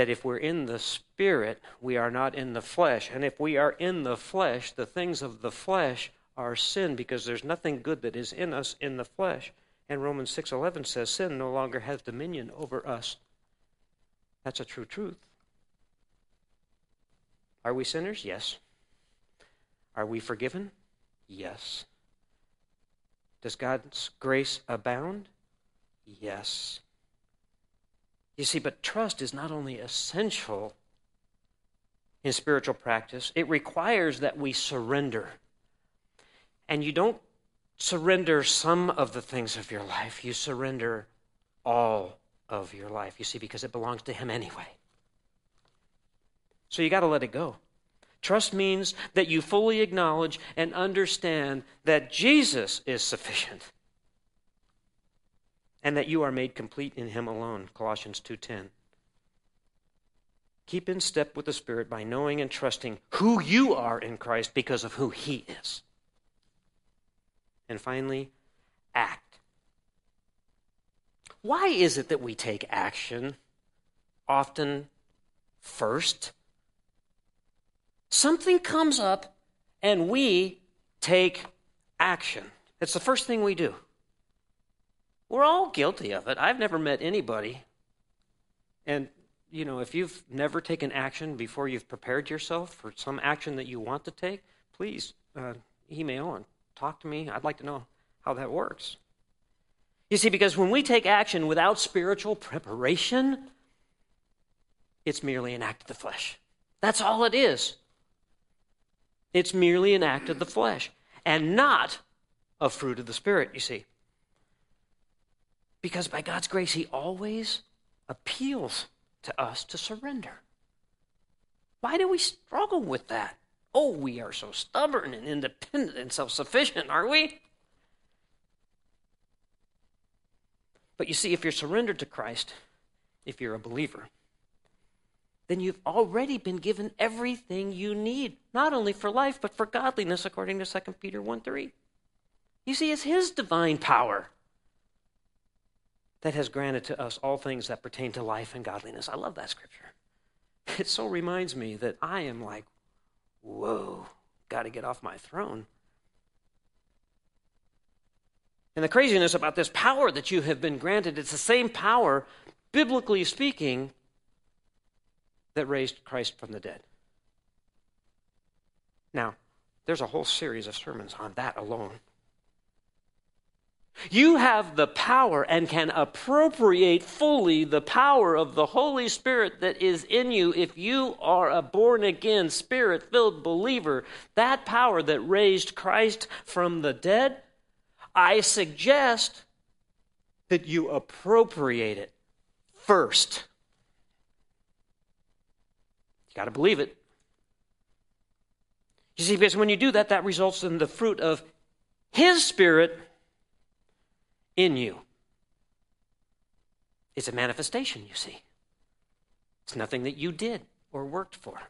that if we're in the Spirit, we are not in the flesh. And if we are in the flesh, the things of the flesh are sin because there's nothing good that is in us in the flesh. And Romans 6:11 says sin no longer has dominion over us. That's a true truth. Are we sinners? Yes. Are we forgiven? Yes. Does God's grace abound? Yes. You see, but trust is not only essential in spiritual practice, it requires that we surrender. And you don't surrender some of the things of your life, you surrender all of your life, you see, because it belongs to Him anyway. So you got to let it go. Trust means that you fully acknowledge and understand that Jesus is sufficient and that you are made complete in him alone colossians 2.10 keep in step with the spirit by knowing and trusting who you are in christ because of who he is. And finally act. Why is it that we take action often first? Something comes up and we take action. It's the first thing we do we're all guilty of it. I've never met anybody. And, you know, if you've never taken action before you've prepared yourself for some action that you want to take, please uh, email and talk to me. I'd like to know how that works. You see, because when we take action without spiritual preparation, it's merely an act of the flesh. That's all it is. It's merely an act of the flesh and not a fruit of the Spirit, you see. Because by God's grace, He always appeals to us to surrender. Why do we struggle with that? Oh, we are so stubborn and independent and self sufficient, aren't we? But you see, if you're surrendered to Christ, if you're a believer, then you've already been given everything you need, not only for life, but for godliness, according to 2 Peter 1 3. You see, it's His divine power that has granted to us all things that pertain to life and godliness. I love that scripture. It so reminds me that I am like, whoa, got to get off my throne. And the craziness about this power that you have been granted, it's the same power, biblically speaking, that raised Christ from the dead. Now, there's a whole series of sermons on that alone. You have the power and can appropriate fully the power of the Holy Spirit that is in you if you are a born again, spirit filled believer. That power that raised Christ from the dead, I suggest that you appropriate it first. You got to believe it. You see, because when you do that, that results in the fruit of His Spirit in you. It's a manifestation, you see. It's nothing that you did or worked for.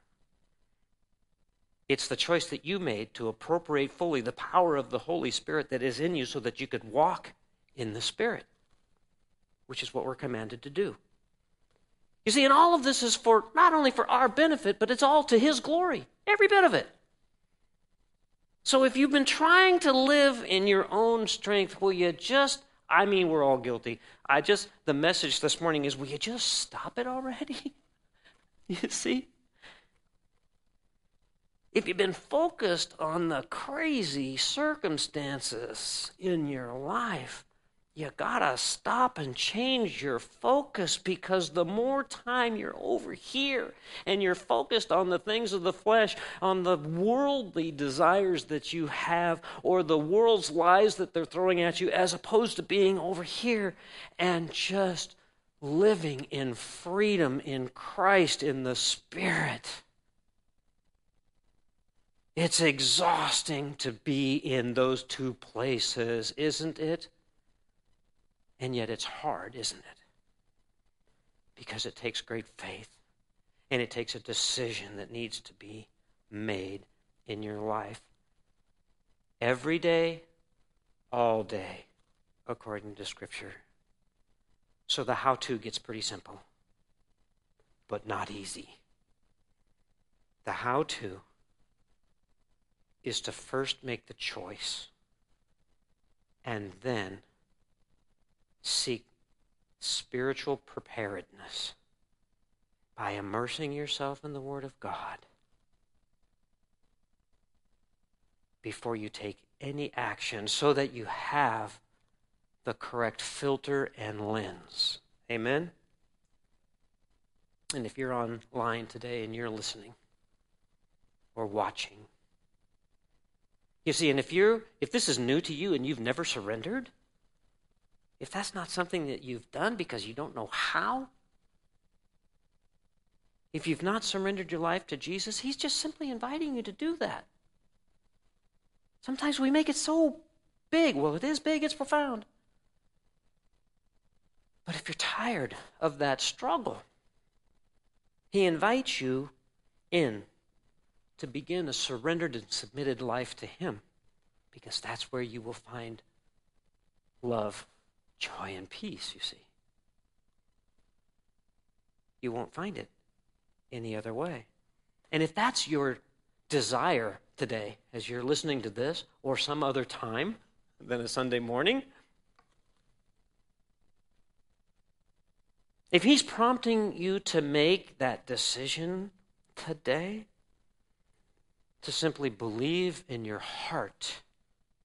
It's the choice that you made to appropriate fully the power of the Holy Spirit that is in you so that you could walk in the Spirit, which is what we're commanded to do. You see, and all of this is for not only for our benefit, but it's all to His glory. Every bit of it. So if you've been trying to live in your own strength, will you just, I mean, we're all guilty. I just, the message this morning is, will you just stop it already? you see? If you've been focused on the crazy circumstances in your life, you gotta stop and change your focus because the more time you're over here and you're focused on the things of the flesh, on the worldly desires that you have, or the world's lies that they're throwing at you, as opposed to being over here and just living in freedom in Christ, in the Spirit. It's exhausting to be in those two places, isn't it? And yet it's hard, isn't it? Because it takes great faith and it takes a decision that needs to be made in your life. Every day, all day, according to Scripture. So the how to gets pretty simple, but not easy. The how to is to first make the choice and then seek spiritual preparedness by immersing yourself in the Word of God before you take any action so that you have the correct filter and lens. Amen? And if you're online today and you're listening or watching, you see, and if you're if this is new to you and you've never surrendered, if that's not something that you've done because you don't know how, if you've not surrendered your life to Jesus, He's just simply inviting you to do that. Sometimes we make it so big. Well, it is big, it's profound. But if you're tired of that struggle, He invites you in to begin a surrendered and submitted life to Him because that's where you will find love joy and peace, you see. You won't find it any other way. And if that's your desire today, as you're listening to this, or some other time than a Sunday morning, if He's prompting you to make that decision today, to simply believe in your heart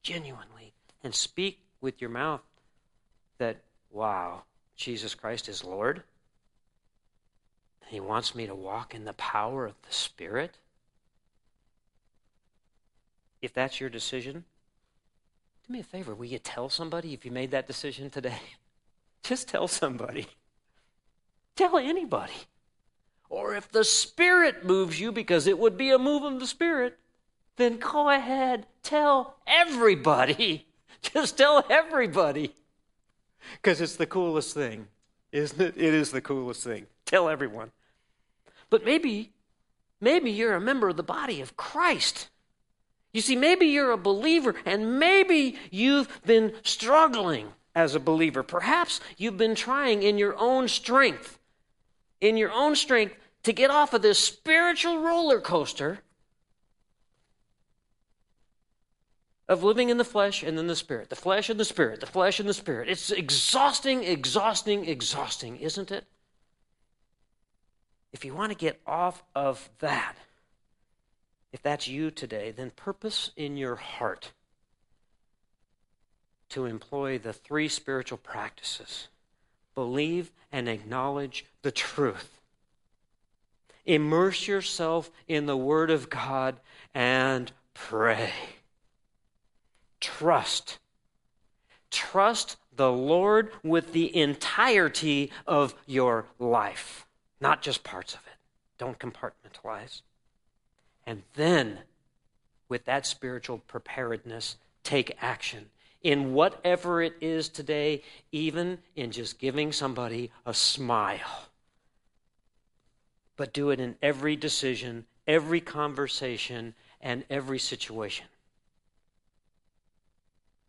genuinely and speak with your mouth that, wow, Jesus Christ is Lord. He wants me to walk in the power of the Spirit. If that's your decision, do me a favor. Will you tell somebody if you made that decision today? Just tell somebody. Tell anybody. Or if the Spirit moves you, because it would be a move of the Spirit, then go ahead, tell everybody. Just tell everybody. Because it's the coolest thing, isn't it? It is the coolest thing. Tell everyone. But maybe, maybe you're a member of the body of Christ. You see, maybe you're a believer and maybe you've been struggling as a believer. Perhaps you've been trying in your own strength, in your own strength, to get off of this spiritual roller coaster of living in the flesh and then the spirit, the flesh and the spirit, the flesh and the spirit. It's exhausting, exhausting, exhausting, isn't it? If you want to get off of that, if that's you today, then purpose in your heart to employ the three spiritual practices believe and acknowledge the truth. Immerse yourself in the Word of God and pray. Trust. Trust the Lord with the entirety of your life, not just parts of it. Don't compartmentalize. And then, with that spiritual preparedness, take action in whatever it is today, even in just giving somebody a smile. But do it in every decision, every conversation, and every situation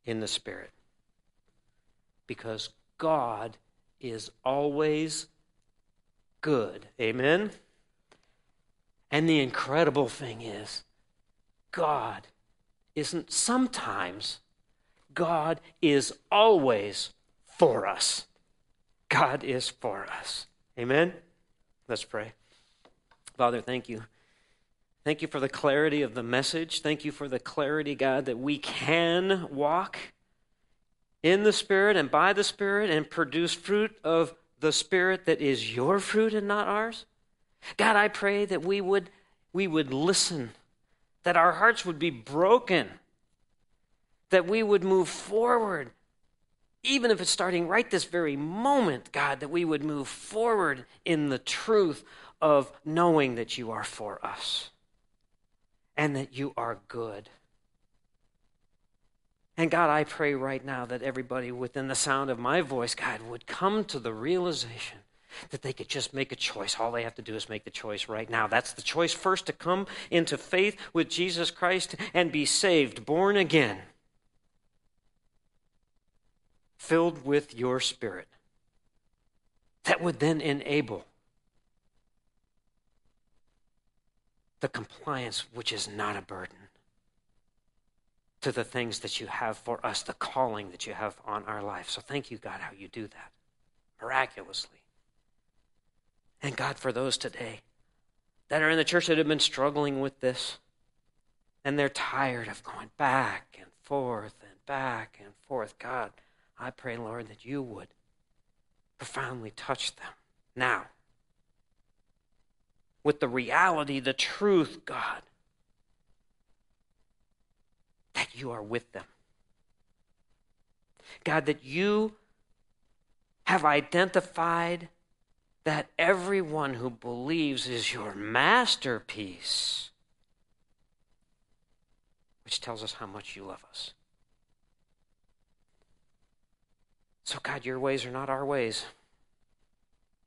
in the Spirit. Because God is always good. Amen? And the incredible thing is, God isn't sometimes God is always for us. God is for us. Amen? Let's pray. Father, thank you. Thank you for the clarity of the message. Thank you for the clarity, God, that we can walk in the Spirit and by the Spirit and produce fruit of the Spirit that is your fruit and not ours. God, I pray that we would, we would listen, that our hearts would be broken that we would move forward, even if it's starting right this very moment, God, that we would move forward in the truth of knowing that you are for us and that you are good. And God, I pray right now that everybody within the sound of my voice, God, would come to the realization that they could just make a choice. All they have to do is make the choice right now. That's the choice first to come into faith with Jesus Christ and be saved, born again filled with your Spirit that would then enable the compliance which is not a burden to the things that you have for us, the calling that you have on our life. So thank you, God, how you do that miraculously. And God, for those today that are in the church that have been struggling with this, and they're tired of going back and forth and back and forth, God, I pray, Lord, that you would profoundly touch them now with the reality, the truth, God, that you are with them. God, that you have identified that everyone who believes is your masterpiece, which tells us how much you love us. So, God, your ways are not our ways.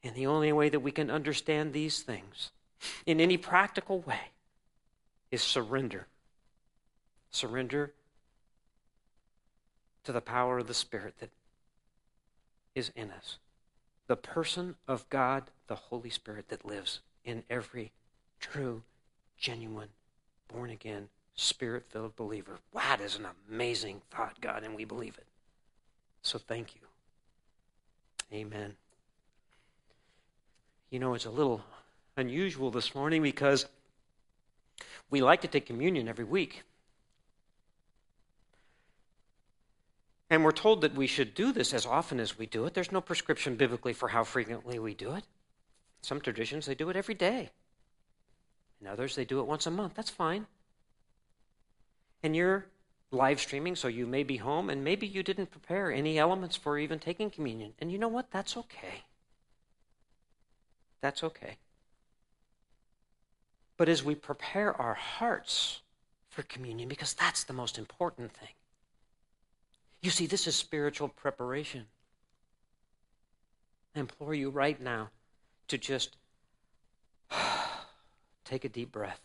And the only way that we can understand these things in any practical way is surrender. Surrender to the power of the Spirit that is in us. The person of God, the Holy Spirit that lives in every true, genuine, born again, spirit filled believer. Wow, that is an amazing thought, God, and we believe it. So thank you. Amen. You know, it's a little unusual this morning because we like to take communion every week. And we're told that we should do this as often as we do it. There's no prescription biblically for how frequently we do it. Some traditions, they do it every day. In others, they do it once a month. That's fine. And you're live streaming, so you may be home, and maybe you didn't prepare any elements for even taking communion. And you know what? That's okay. That's okay. But as we prepare our hearts for communion, because that's the most important thing, you see, this is spiritual preparation. I implore you right now to just take a deep breath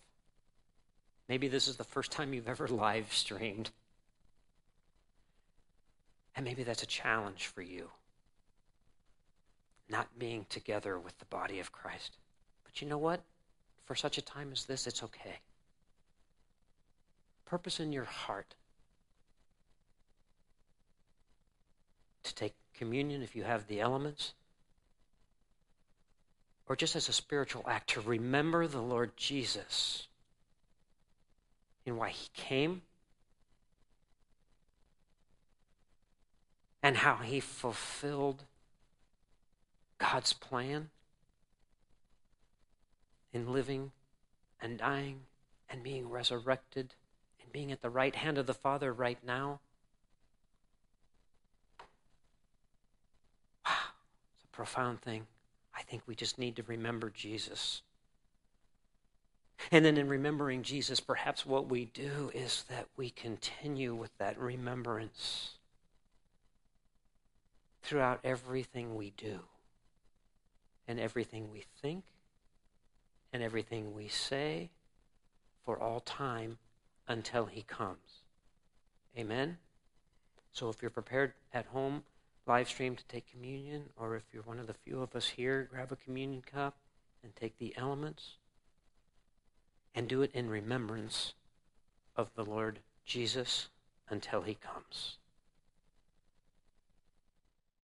Maybe this is the first time you've ever live streamed. And maybe that's a challenge for you. Not being together with the body of Christ. But you know what? for such a time as this, it's okay. Purpose in your heart to take communion if you have the elements, or just as a spiritual act to remember the Lord Jesus and why he came and how he fulfilled God's plan in living and dying and being resurrected and being at the right hand of the Father right now. Wow, it's a profound thing. I think we just need to remember Jesus. And then in remembering Jesus, perhaps what we do is that we continue with that remembrance throughout everything we do and everything we think and everything we say for all time until he comes. Amen? So if you're prepared at home, live stream to take communion, or if you're one of the few of us here, grab a communion cup and take the elements and do it in remembrance of the Lord Jesus until he comes.